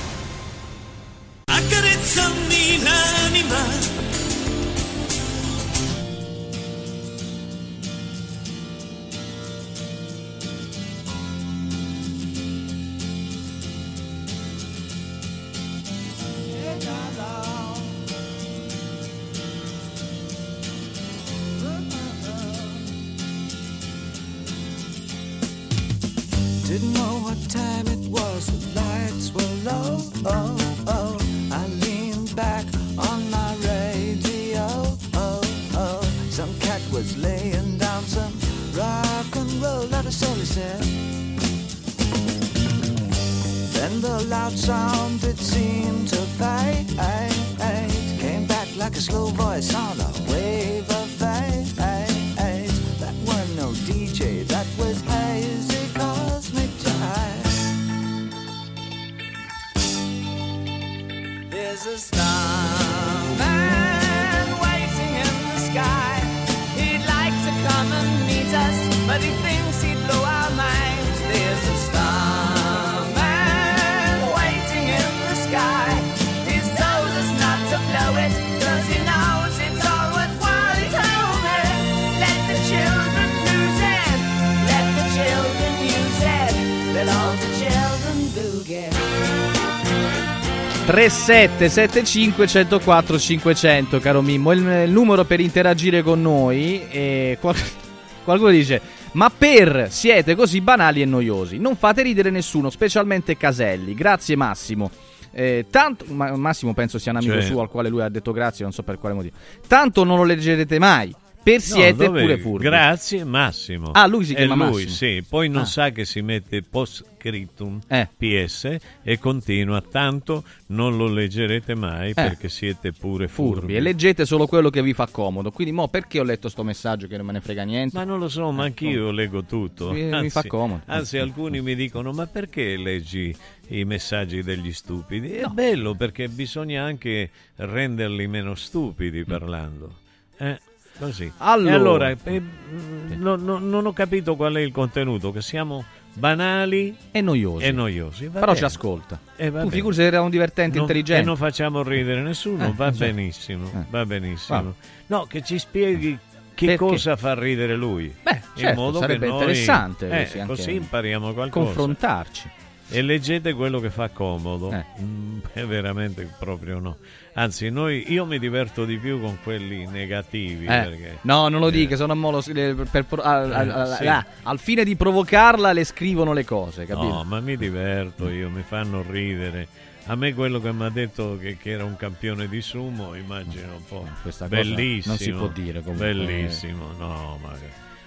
S19: 3775 104 500 caro Mimmo. Il, il numero per interagire con noi e qual- qualcuno dice ma per siete così banali e noiosi. Non fate ridere nessuno specialmente Caselli. Grazie Massimo. Eh, tanto, ma- Massimo penso sia un amico
S1: Cioè-
S19: suo al quale lui ha detto grazie non so per quale motivo. Tanto non lo leggerete mai per
S1: No,
S19: pure furbi
S1: Grazie Massimo.
S19: Ah, lui si chiama
S1: lui,
S19: Massimo.
S1: sì. Poi non
S19: Ah.
S1: sa che si mette post scriptum
S19: Eh.
S1: PS e continua. Tanto non lo leggerete mai perché siete pure furbi.
S19: Eh. furbi e leggete solo quello che vi fa comodo quindi mo perché ho letto sto messaggio che non me ne frega niente
S1: Ma non lo so, ma anch'io leggo tutto.
S19: Mi- mi fa comodo.
S1: Anzi, alcuni mi dicono: Ma perché leggi i messaggi degli stupidi? È bello perché bisogna anche renderli meno stupidi parlando. Eh, così.
S19: Allora.
S1: E allora eh, mm, no- no- non ho capito qual è il contenuto, che siamo banali
S19: e noiosi.
S1: E noiosi.
S19: Però
S1: bene.
S19: ci ascolta.
S1: Eh,
S19: Tu figuri se eravamo divertenti,
S1: Non-
S19: intelligenti.
S1: E non facciamo ridere nessuno,
S19: Eh,
S1: va
S19: esatto.
S1: benissimo,
S19: Eh.
S1: va benissimo.
S19: Va.
S1: No, che ci spieghi che
S19: Perché?
S1: cosa fa ridere lui.
S19: Beh, certo, sarebbe
S1: che noi-
S19: interessante
S1: eh,
S19: così
S1: così impariamo qualcosa.
S19: confrontarci.
S1: E leggete quello che fa comodo.
S19: Eh.
S1: Mm, veramente proprio no. Anzi, noi, io mi diverto di più con quelli negativi.
S19: Eh,
S1: perché-
S19: No, non lo
S1: eh,
S19: dica, sono a mo- lo- le- per pro- al, al-
S1: Eh, sì.
S19: ah, al fine di provocarla le scrivono le cose, capito?
S1: No, ma mi diverto io, mi fanno ridere. A me quello che mi ha detto che, che era un campione di sumo, immagino un po'.
S19: Questa cosa
S1: Bellissimo.
S19: non si può dire comunque.
S1: Bellissimo, no, ma...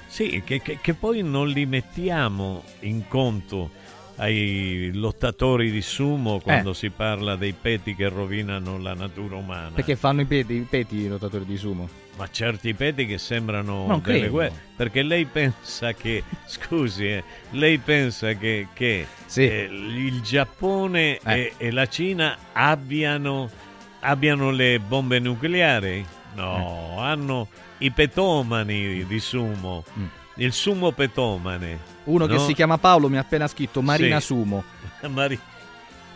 S1: Sì, che, che- che poi non li mettiamo in conto ai lottatori di sumo quando
S19: Eh.
S1: si parla dei peti che rovinano la natura umana.
S19: Perché fanno i peti, i peti i lottatori di sumo?
S1: Ma certi peti che sembrano
S19: Non
S1: delle guerre. Perché lei pensa che, scusi, eh, lei pensa che, che, eh, il Giappone e, e la Cina abbiano, abbiano le bombe nucleari? No, hanno i petomani di sumo. Il sumo petomane.
S19: Uno che
S1: no?
S19: si chiama Paolo mi ha appena scritto Marina
S1: Sì.
S19: Sumo.
S1: Mari-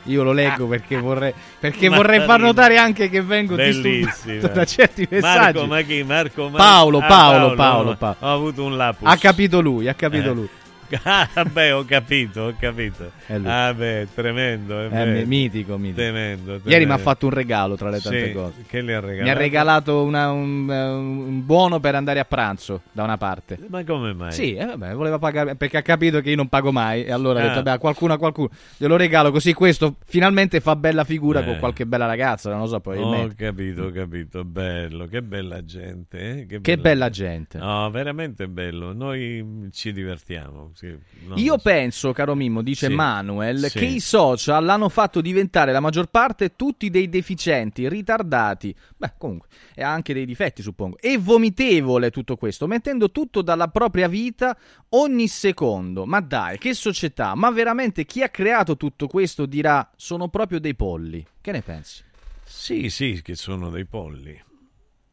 S19: Io lo leggo perché vorrei, perché vorrei far notare anche che vengo disturbato da certi messaggi.
S1: Marco, ma chi? Marco, Mar-
S19: Paolo,
S1: Ah,
S19: Paolo, Paolo,
S1: no,
S19: Paolo.
S1: Ho avuto un lapus.
S19: Ha capito lui, ha capito
S1: Eh.
S19: lui.
S1: Ah, vabbè, ho capito, ho capito.
S19: Lui.
S1: Ah, beh, tremendo. È
S19: Eh,
S1: vero.
S19: mitico, mitico.
S1: Tremendo,
S19: Ieri
S1: tremendo.
S19: mi ha fatto un regalo tra le tante
S1: Sì,
S19: cose.
S1: Che le ha regalato?
S19: Mi ha regalato una- un, eh, un buono per andare a pranzo da una parte.
S1: Ma come mai?
S19: Sì, eh, vabbè, voleva pagare perché ha capito che io non pago mai e allora ha
S1: Ah.
S19: detto, vabbè, a qualcuno a qualcuno glielo regalo così questo finalmente fa bella figura
S1: Eh.
S19: con qualche bella ragazza, non lo so,
S1: Ho
S19: probabilmente.
S1: capito, ho capito, bello, che bella gente. eh,
S19: Che bella gente.
S1: No, veramente bello, noi ci divertiamo. Sì, no,
S19: Io penso, caro Mimmo, dice
S1: Sì.
S19: Manuel,
S1: Sì.
S19: che i social hanno fatto diventare la maggior parte tutti dei deficienti, ritardati, beh comunque, e anche dei difetti suppongo, e vomitevole tutto questo, mettendo tutto dalla propria vita ogni secondo. Ma dai, che società, ma veramente chi ha creato tutto questo dirà sono proprio dei polli. Che ne pensi?
S1: Sì, sì, che sono dei polli.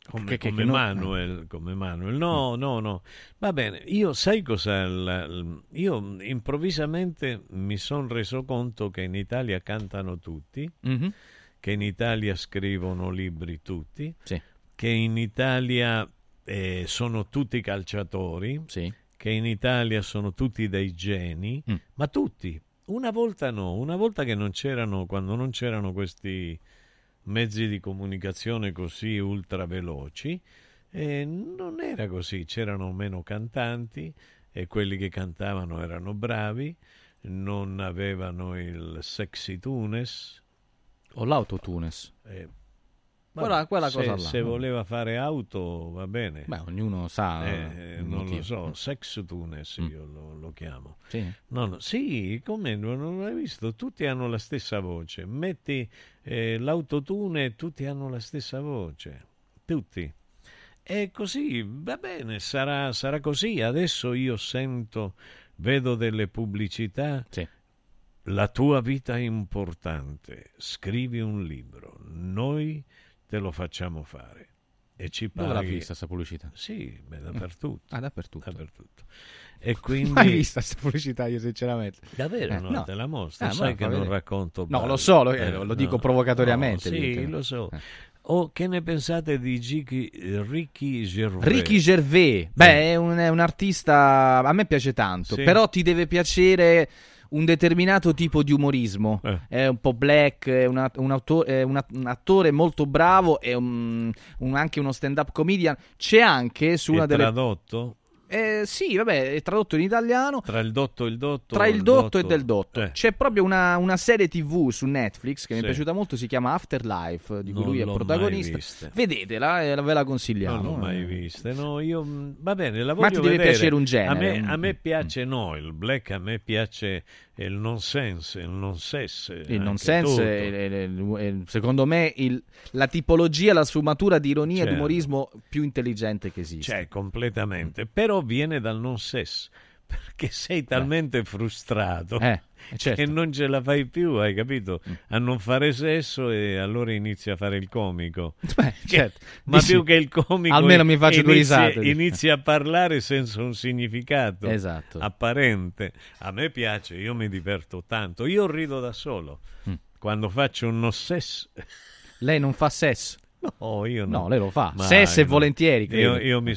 S1: Come,
S19: Che- che-
S1: come
S19: che
S1: Manuel, come Manuel. No, no, no. Va bene, io sai cosa? l- l- io improvvisamente mi sono reso conto che in Italia cantano tutti,
S19: Mhm.
S1: che in Italia scrivono libri tutti,
S19: Sì.
S1: che in Italia eh, sono tutti calciatori,
S19: Sì.
S1: che in Italia sono tutti dei geni,
S19: Mm.
S1: ma tutti. Una volta no, una volta che non c'erano, quando non c'erano questi mezzi di comunicazione così ultraveloci e non era così, c'erano meno cantanti e quelli che cantavano erano bravi, non avevano il sexy tunes.
S19: O l'autotunes.
S1: Eh,
S19: Quella- quella
S1: se,
S19: cosa là.
S1: se voleva fare auto va bene.
S19: Beh, ognuno sa,
S1: Eh,
S19: il
S1: non
S19: motivo.
S1: lo so, sex tunes io lo, lo chiamo.
S19: Sì?
S1: No, no, sì, come non l'hai visto? Tutti hanno la stessa voce. Metti eh, l'autotune tutti hanno la stessa voce. Tutti. E così, va bene, sarà, sarà così. Adesso io sento, vedo delle pubblicità. La tua vita è importante. Scrivi un libro. Noi te lo facciamo fare. E ci
S19: Dove l'ha
S1: paghi.
S19: vista questa pubblicità?
S1: Sì, beh, dappertutto.
S19: Ah, dappertutto.
S1: Dappertutto. E quindi...
S19: Mai vista questa pubblicità io sinceramente.
S1: Davvero?
S19: Eh,
S1: no, te la mostro.
S19: Ah,
S1: Sai che non
S19: vedere.
S1: racconto
S19: No,
S1: bene.
S19: lo so, lo,
S1: Eh,
S19: lo
S1: no,
S19: dico provocatoriamente.
S1: no, sì, lo so.
S19: Eh.
S1: O che ne pensate di Gigi- Ricky Gervais?
S19: Ricky Gervais, beh, è un, è un artista. A me piace tanto,
S1: Sì.
S19: però ti deve piacere un determinato tipo di umorismo.
S1: Eh.
S19: È un po' black, è, una- un, auto- è un attore molto bravo, è un- un- anche uno stand-up comedian. C'è anche su una
S1: È
S19: delle. Eh, sì, vabbè, è tradotto in italiano.
S1: Tra il dotto e il dotto?
S19: Tra il dotto, e
S1: dotto-
S19: del dotto.
S1: Eh.
S19: C'è proprio una, una serie TV su Netflix che mi è
S1: Sì.
S19: piaciuta molto, si chiama Afterlife, di cui
S1: Non
S19: lui è protagonista. Vedetela, eh, ve la consigliamo.
S1: Non l'ho mai
S19: eh.
S1: vista. No, io mh, va bene, la
S19: Ma
S1: voglio
S19: ti deve
S1: vedere.
S19: piacere un
S1: A
S19: genere,
S1: me,
S19: un-
S1: a me piace no, il black a me piace il nonsense, il nonsense.
S19: Il nonsense è, secondo me il- la tipologia, la sfumatura di ironia e
S1: Certo.
S19: di umorismo più intelligente che esiste.
S1: Cioè, completamente. Però viene dal non sesso. Perché sei talmente frustrato
S19: Eh, certo.
S1: che non ce la fai più, hai capito?
S19: Mm.
S1: A non fare sesso e allora inizi a fare il comico.
S19: Beh, certo.
S1: Ma
S19: Dici,
S1: più che il comico,
S19: almeno mi faccio due
S1: inizia-
S19: risate.
S1: Inizi a parlare senza un significato
S19: Esatto.
S1: apparente. A me piace, io mi diverto tanto. Io rido da solo. Quando faccio un non sesso.
S19: Lei non fa sesso?
S1: No, io no.
S19: No, lei lo fa.
S1: Mai,
S19: Sesso e
S1: no.
S19: volentieri, credo.
S1: Io, io mi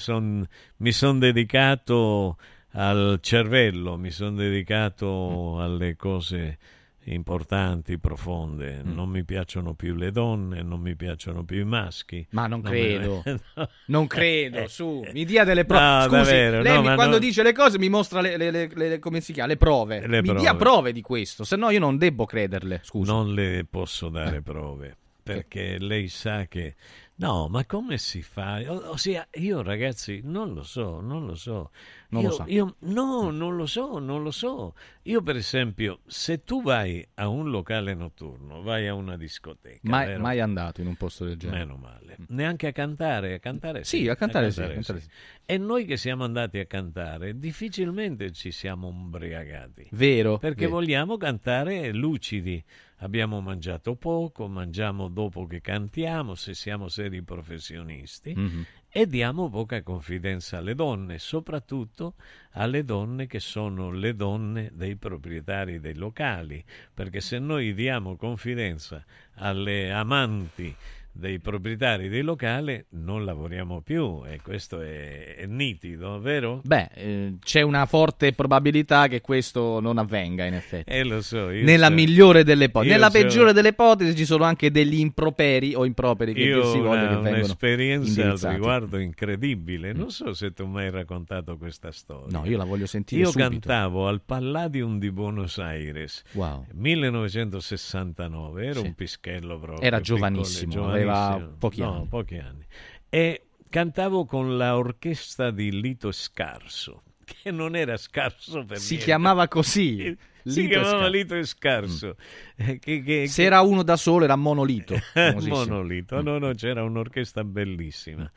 S1: sono dedicato al cervello, mi sono dedicato
S19: Mm.
S1: alle cose importanti, profonde.
S19: Mm.
S1: Non mi piacciono più le donne, non mi piacciono più i maschi.
S19: Ma non
S1: mi-
S19: credo.
S1: No.
S19: Non credo, su, mi dia delle prove.
S1: No,
S19: Scusi,
S1: davvero,
S19: lei
S1: no,
S19: mi-
S1: ma
S19: quando
S1: non-
S19: dice le cose mi mostra le, le- le- le- come si chiama, le prove. Mi
S1: prove.
S19: dia prove di questo, se no io non debbo crederle. Scusa.
S1: Non le posso dare prove perché lei sa che no, ma come si fa? O- ossia, io ragazzi non lo so, non lo so.
S19: Non
S1: io,
S19: lo sa.
S1: io- no, non lo so, non lo so. Io per esempio, se tu vai a un locale notturno, vai a una discoteca,
S19: Mai,
S1: vero?
S19: mai andato in un posto del genere.
S1: Meno male. Neanche a cantare, a cantare
S19: Sì, a cantare sì, a cantare sì.
S1: E noi che siamo andati a cantare, difficilmente ci siamo ubriacati.
S19: Vero,
S1: Perché
S19: vero.
S1: vogliamo cantare lucidi. Abbiamo mangiato poco, mangiamo dopo che cantiamo, se siamo seri professionisti,
S19: Mhm.
S1: e diamo poca confidenza alle donne, soprattutto alle donne che sono le donne dei proprietari dei locali, perché se noi diamo confidenza alle amanti dei proprietari dei locali non lavoriamo più e questo è, è nitido, vero?
S19: Beh, eh, c'è una forte probabilità che questo non avvenga, in effetti.
S1: Eh, lo so.
S19: Nella
S1: so-
S19: migliore delle ipotesi. Nella
S1: so-
S19: peggiore delle ipotesi ci sono anche degli improperi o improperi che
S1: Io
S19: si
S1: una,
S19: che vengono
S1: un'esperienza al riguardo incredibile. Non so se tu mi hai raccontato questa storia.
S19: No, io la voglio sentire
S1: Io
S19: subito.
S1: cantavo al Palladium di Buenos Aires.
S19: Wow.
S1: 1969, ero
S19: Sì.
S1: un pischello proprio.
S19: Era
S1: piccolo,
S19: giovanissimo, aveva pochi
S1: No,
S19: anni.
S1: pochi anni. E cantavo con la orchestra di Lito Scarso, che non era scarso per
S19: Si
S1: niente.
S19: chiamava così.
S1: Si
S19: Lito
S1: chiamava
S19: Scar-
S1: Lito e Scarso. Eh, che- che-
S19: Se era uno da solo era monolito.
S1: Monolito, no, no, c'era un'orchestra bellissima.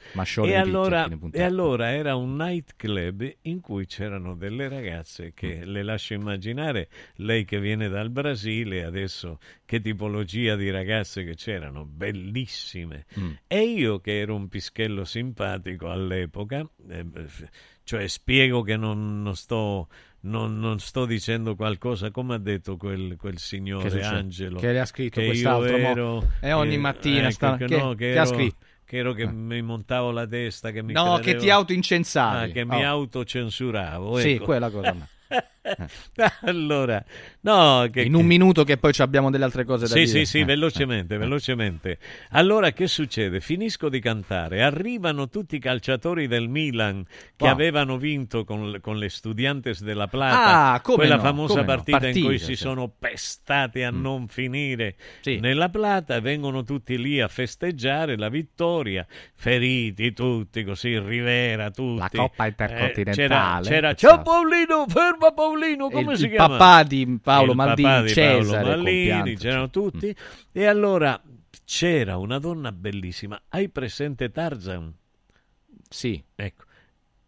S1: E allora, e allora era un nightclub in cui c'erano delle ragazze che le lascio immaginare, lei che viene dal Brasile, adesso che tipologia di ragazze che c'erano, bellissime.
S19: Mm.
S1: E io che ero un pischello simpatico all'epoca, eh, cioè spiego che non, non sto... Non, non sto dicendo qualcosa come ha detto quel, quel
S19: Che
S1: signore
S19: succede?
S1: Angelo
S19: Che le ha scritto
S1: che
S19: quest'altro,
S1: ero
S19: E ogni mattina
S1: ecco,
S19: sta-
S1: che,
S19: che-
S1: no, che
S19: che ha
S1: ero-
S19: scritto?
S1: che ero che mi montavo la testa che mi
S19: No, che
S1: credevo-
S19: ti autoincensavi.
S1: Ah, che mi
S19: Oh.
S1: autocensuravo
S19: Sì,
S1: ecco.
S19: quella cosa.
S1: allora, no, che,
S19: In un minuto che poi abbiamo delle altre cose da
S1: Sì,
S19: dire.
S1: sì, sì,
S19: Eh,
S1: velocemente, velocemente. Allora che succede? Finisco di cantare, arrivano tutti i calciatori del Milan che
S19: Wow.
S1: avevano vinto con, con le Studiantes della Plata,
S19: Ah,
S1: quella
S19: no,
S1: famosa
S19: come no,
S1: partita, in cui
S19: partita,
S1: si
S19: sì.
S1: sono pestati a
S19: Mm.
S1: non finire nella Plata, vengono tutti lì a festeggiare la vittoria, feriti tutti, così, Rivera, tutti.
S19: La Coppa
S1: Eh,
S19: Intercontinentale.
S1: c'era, c'era,
S19: Ciao.
S1: ciao Paolino, ferma Paolino,
S19: E
S1: come
S19: il-
S1: si
S19: il
S1: chiama?
S19: papà di Paolo
S1: Il
S19: Maldini,
S1: papà di Paolo
S19: Cesare,
S1: Maldini,
S19: compianto,
S1: c'erano tutti. E allora c'era una donna bellissima. Hai presente Tarzan?
S19: Sì.
S1: Ecco,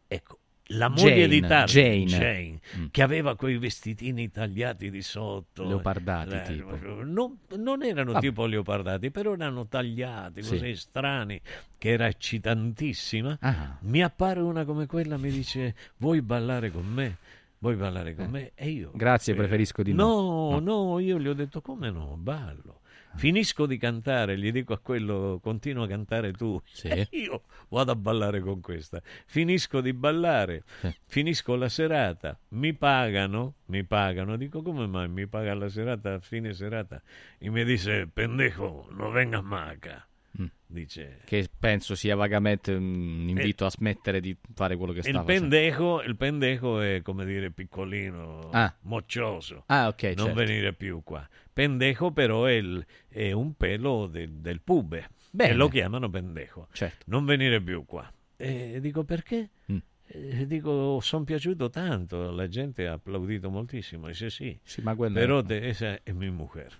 S1: ecco. La moglie
S19: Jane,
S1: di Tarzan,
S19: Jane. Mm.
S1: che aveva quei vestitini tagliati di sotto,
S19: Leopardati,
S1: Eh,
S19: tipo.
S1: Non, non erano
S19: Vabbè.
S1: tipo leopardati, però erano tagliati
S19: Sì.
S1: così strani, che era eccitantissima.
S19: Ah.
S1: Mi appare una come quella, mi dice: Vuoi ballare con me? Vuoi ballare con me? E io.
S19: Eh. Grazie,
S1: eh,
S19: preferisco di
S1: no.
S19: no.
S1: No, io gli ho detto: Come no? Ballo. Finisco di cantare, gli dico a quello, continua a cantare tu. E io vado a ballare con questa. Finisco di ballare, finisco la serata, mi pagano, mi pagano. Dico, come mai mi paga la serata, a fine serata? E mi dice, pendejo, non venga a maca.
S19: Mm.
S1: Dice,
S19: Che penso sia vagamente un invito a smettere di fare quello che sta
S1: il
S19: facendo.
S1: pendejo, il pendejo è come dire piccolino,
S19: Ah.
S1: moccioso.
S19: Ah, ok,
S1: Non
S19: certo.
S1: venire più qua. Pendejo però è, il- è un pelo de- del pube.
S19: Bene.
S1: E lo chiamano pendejo.
S19: Certo.
S1: Non venire più qua. E dico perché?
S19: Mm.
S1: E dico, sono piaciuto tanto, la gente ha applaudito moltissimo. Dice sì,
S19: ma quello
S1: però te- esa è mia mujer.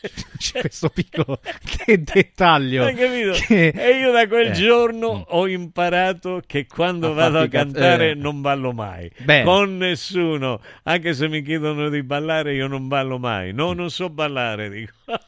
S19: C'è questo piccolo de- dettaglio.
S1: Hai capito?
S19: che-
S1: E io da quel
S19: Eh.
S1: giorno ho imparato che quando
S19: A
S1: vado a cantare
S19: eh.
S1: non ballo mai.
S19: Bene.
S1: Con nessuno. Anche se mi chiedono di ballare io non ballo mai. No, non so ballare, dico.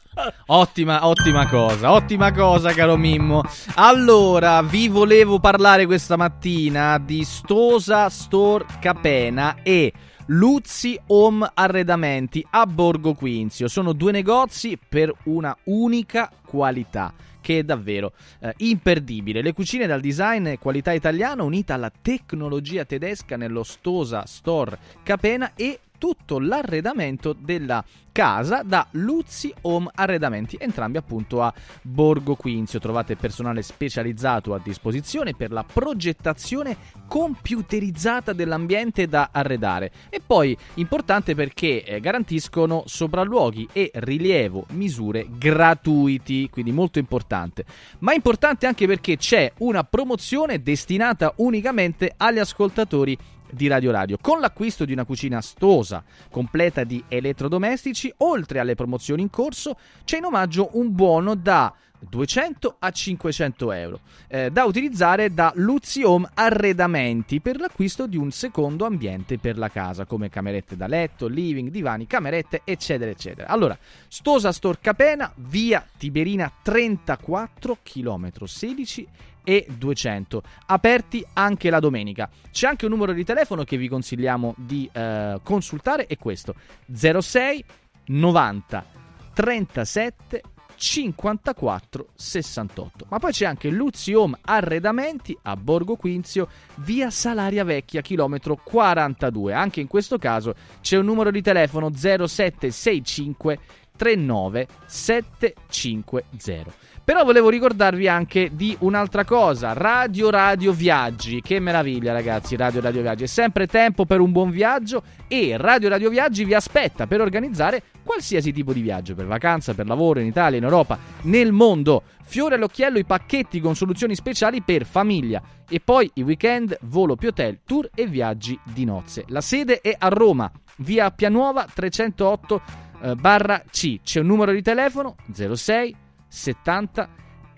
S19: Ottima, ottima cosa, ottima cosa, caro Mimmo. Allora, vi volevo parlare questa mattina di Stosa Store Capena e Luzzi Home Arredamenti a Borgo Quinzio. Sono due negozi per una unica qualità che è davvero eh, imperdibile. Le cucine dal design qualità italiana unita alla tecnologia tedesca nello Stosa Store Capena e tutto l'arredamento della casa da Luzzi Home Arredamenti, entrambi appunto a Borgo Quinzio. Trovate personale specializzato a disposizione per la progettazione computerizzata dell'ambiente da arredare. E poi importante perché eh, garantiscono sopralluoghi e rilievo misure gratuiti, quindi molto importante. Ma importante anche perché c'è una promozione destinata unicamente agli ascoltatori di Radio Radio. Con l'acquisto di una cucina stosa, completa di elettrodomestici, oltre alle promozioni in corso, c'è in omaggio un buono da 200 a 500 euro eh, da utilizzare da Luzzi Home Arredamenti per l'acquisto di un secondo ambiente per la casa come camerette da letto, living, divani, camerette eccetera eccetera. Allora, Stosa Store Capena, via Tiberina 34 km 16 e 200 aperti anche la domenica. C'è anche un numero di telefono che vi consigliamo di eh, consultare è questo. 06 90 37 54 68 ma poi c'è anche Luzzi Home Arredamenti a Borgo Quinzio via Salaria Vecchia chilometro 42 anche in questo caso c'è un numero di telefono 0765 39 750 però volevo ricordarvi anche di un'altra cosa, Radio Radio Viaggi. Che meraviglia, ragazzi, Radio Radio Viaggi. È sempre tempo per un buon viaggio e Radio Radio Viaggi vi aspetta per organizzare qualsiasi tipo di viaggio, per vacanza, per lavoro in Italia, in Europa, nel mondo. Fiore all'occhiello i pacchetti con soluzioni speciali per famiglia e poi i weekend, volo più hotel, tour e viaggi di nozze. La sede è a Roma, via Pianuova 308 eh. C'è un numero di telefono 06 70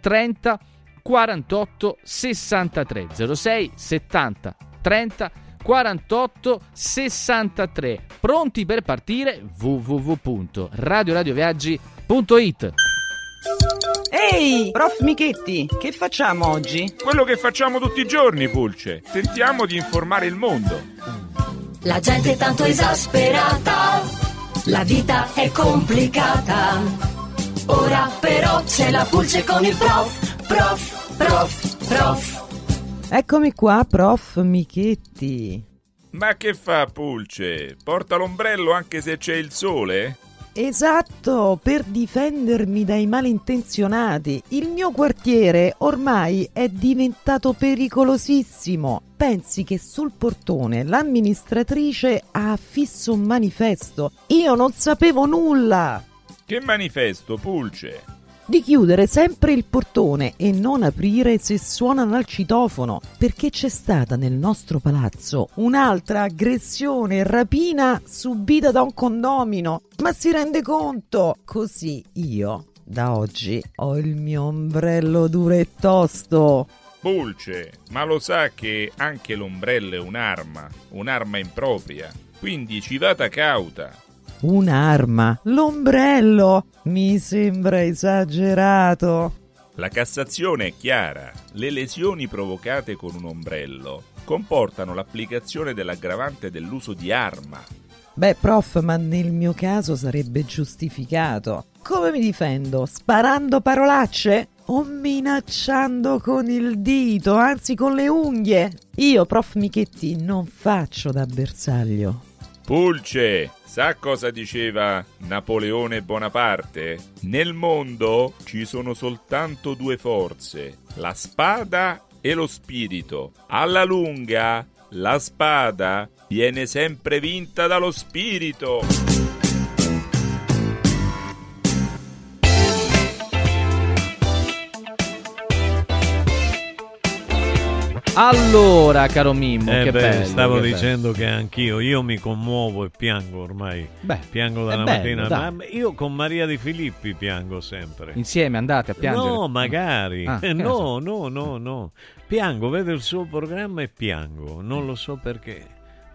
S19: 30 48 63 06 70 30 48 63 pronti per partire www.radioradioviaggi.it
S23: Ehi, prof Michetti, che facciamo oggi?
S24: Quello che facciamo tutti i giorni, Pulce. Tentiamo di informare il mondo.
S25: La gente è tanto esasperata, la vita è complicata. Ora però c'è la pulce con il prof, prof, prof, prof.
S26: Eccomi qua, prof Michetti.
S24: Ma che fa Pulce? Porta l'ombrello anche se c'è il sole?
S27: Esatto, per difendermi dai malintenzionati. Il mio quartiere ormai è diventato pericolosissimo. Pensi che sul portone l'amministratrice ha affisso un manifesto. Io non sapevo nulla.
S24: Che manifesto, Pulce?
S27: Di chiudere sempre il portone e non aprire se suonano al citofono, perché c'è stata nel nostro palazzo un'altra aggressione e rapina subita da un condomino. Ma si rende conto? Così io, da oggi, ho il mio ombrello duro e tosto.
S24: Pulce, ma lo sa che anche l'ombrello è un'arma, un'arma impropria. Quindi ci vada cauta.
S27: Un'arma, l'ombrello. Mi sembra esagerato.
S24: La Cassazione è chiara. Le lesioni provocate con un ombrello comportano l'applicazione dell'aggravante dell'uso di arma.
S27: Beh, prof, ma nel mio caso sarebbe giustificato. Come mi difendo? Sparando parolacce? O minacciando con il dito, anzi con le unghie? Io, prof Michetti, non faccio da bersaglio.
S24: Pulce, sa cosa diceva Napoleone Bonaparte? Nel mondo ci sono soltanto due forze, la spada e lo spirito. Alla lunga, la spada viene sempre vinta dallo spirito.
S19: Allora, caro Mimmo,
S1: Eh
S19: che
S1: beh,
S19: bello.
S1: stavo
S19: che bello.
S1: dicendo che anch'io, io mi commuovo e piango ormai.
S19: Beh,
S1: piango dalla
S19: bello,
S1: mattina. Ma io con Maria Di Filippi piango sempre.
S19: Insieme andate a piangere?
S1: No, magari.
S19: Ah,
S1: Eh, no, no, no, no. Piango, vedo il suo programma e piango. Non lo so perché.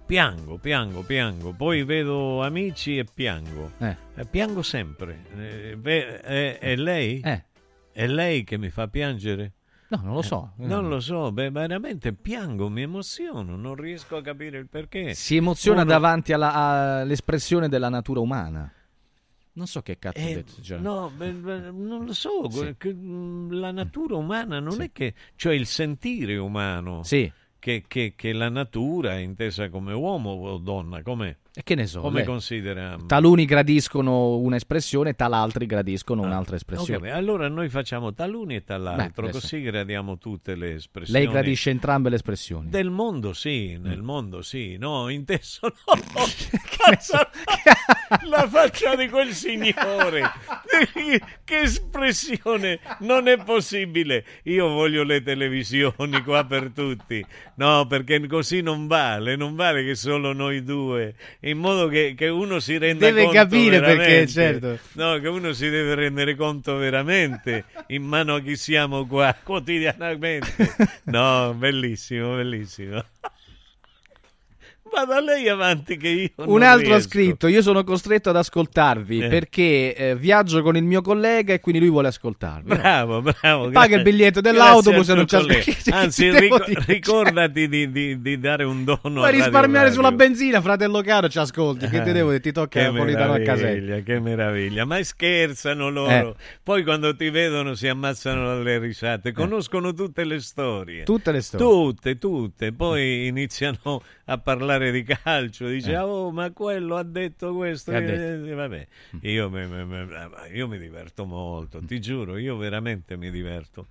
S1: Piango, piango, piango. Poi vedo amici e piango.
S19: Eh.
S1: Eh, piango sempre. Eh, è, è lei?
S19: Eh.
S1: È lei che mi fa piangere?
S19: No, non lo so.
S1: Eh, non lo so, beh, veramente piango, mi emoziono, non riesco a capire il perché.
S19: Si emoziona
S1: Uno-
S19: davanti alla- all'espressione della natura umana. Non so che cazzo
S1: Eh,
S19: ho detto. cioè.
S1: no, beh, beh, non lo so,
S19: Sì.
S1: mm, la natura umana non è che, cioè il sentire umano,
S19: Sì.
S1: che, che- che la natura è intesa come uomo o donna, com'è?
S19: E che ne so.
S1: Come
S19: lei-
S1: considera?
S19: Taluni gradiscono un'espressione, talaltri gradiscono un'altra
S1: Ok,
S19: espressione.
S1: allora noi facciamo taluni e tal'altro,
S19: Beh,
S1: così gradiamo tutte le espressioni.
S19: Lei gradisce entrambe le espressioni.
S1: Del mondo
S19: Mm.
S1: sì, nel mondo sì, no, inteso no. Cazzo, la faccia di quel signore. che espressione, non è possibile. Io voglio le televisioni qua per tutti. No, perché così non vale, non vale che solo noi due, in modo che, che uno si renda
S19: Deve
S1: conto
S19: capire perché, certo.
S1: No, che uno si deve rendere conto veramente in mano a chi siamo qua quotidianamente. No, bellissimo, bellissimo. Vada lei avanti che io
S19: Un altro ha
S1: riesco.
S19: scritto: Io sono costretto ad ascoltarvi
S1: Eh.
S19: perché eh, viaggio con il mio collega e quindi lui vuole ascoltarvi.
S1: Bravo, bravo.
S19: Paga il biglietto dell'autobus e non
S1: collega.
S19: che-
S1: Anzi,
S19: dire?
S1: ricordati di, di- di dare un dono Radio
S19: risparmiare
S1: Radio.
S19: sulla benzina, fratello caro? Ci ascolti. Che te devo dire? Ti tocca
S1: Che
S19: Napolitano a
S1: meraviglia, che meraviglia. Ma scherzano loro.
S19: Eh.
S1: Poi quando ti vedono si ammazzano dalle risate. Conoscono tutte le storie.
S19: Tutte le storie.
S1: Tutte, tutte. Poi iniziano a parlare di calcio. Dice,
S19: Eh.
S1: oh, ma quello ha detto questo.
S19: Ha detto?
S1: eh, vabbè, io, me- me- me- io mi diverto molto, ti giuro, io veramente mi diverto.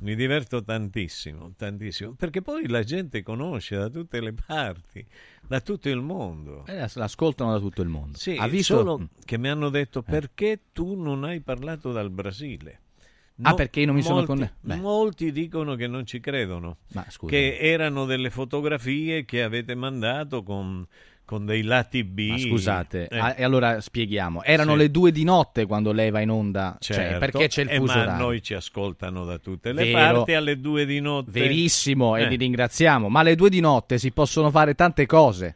S1: Mi diverto tantissimo, tantissimo, perché poi la gente conosce da tutte le parti, da tutto il mondo.
S19: Eh, l'ascoltano da tutto il mondo.
S1: Sì,
S19: ha visto?
S1: solo
S19: Mm.
S1: che mi hanno detto
S19: Eh.
S1: perché tu non hai parlato dal Brasile.
S19: Ah, perché io non mi sono
S1: molti,
S19: conne- Beh.
S1: molti dicono che non ci credono,
S19: Ma
S1: che erano delle fotografie che avete mandato con, con dei lati B.
S19: Ma scusate,
S1: Eh,
S19: e allora spieghiamo. Erano
S1: Sì.
S19: le due di notte quando lei va in onda? Cioè,
S1: certo,
S19: perché c'è il
S1: eh,
S19: fuso
S1: ma
S19: orario?
S1: noi ci ascoltano da tutte le
S19: Vero.
S1: parti alle due di notte.
S19: Verissimo, e
S1: Eh.
S19: li ringraziamo. Ma alle due di notte si possono fare tante cose.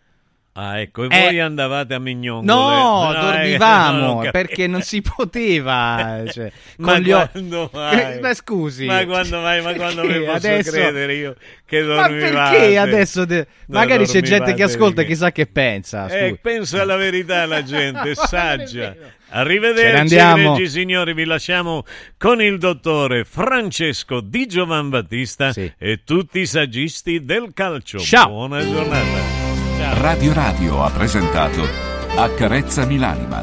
S1: Ah, ecco, e
S19: Eh.
S1: voi andavate a Mignongole?
S19: No,
S1: eh,
S19: dormivamo
S1: non ho capito.
S19: perché non si poteva. Cioè,
S1: Ma quando mai?
S19: Ma scusi,
S1: Ma quando mai? Ma quando mi posso
S19: adesso-
S1: credere io che
S19: Ma
S1: dormivate?
S19: perché adesso?
S1: No,
S19: Magari c'è gente che ascolta e chissà che pensa.
S1: Eh,
S19: scusi.
S1: pensa alla verità la gente, è saggia. Arrivederci, regi signori, vi lasciamo con il dottore Francesco Di Giovan Battista e tutti i saggisti del calcio.
S19: Ciao.
S1: Buona giornata.
S10: Radio Radio ha presentato Accarezzami l'anima,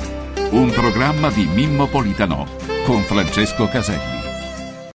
S10: un programma di Mimmo Politano con Francesco Caselli.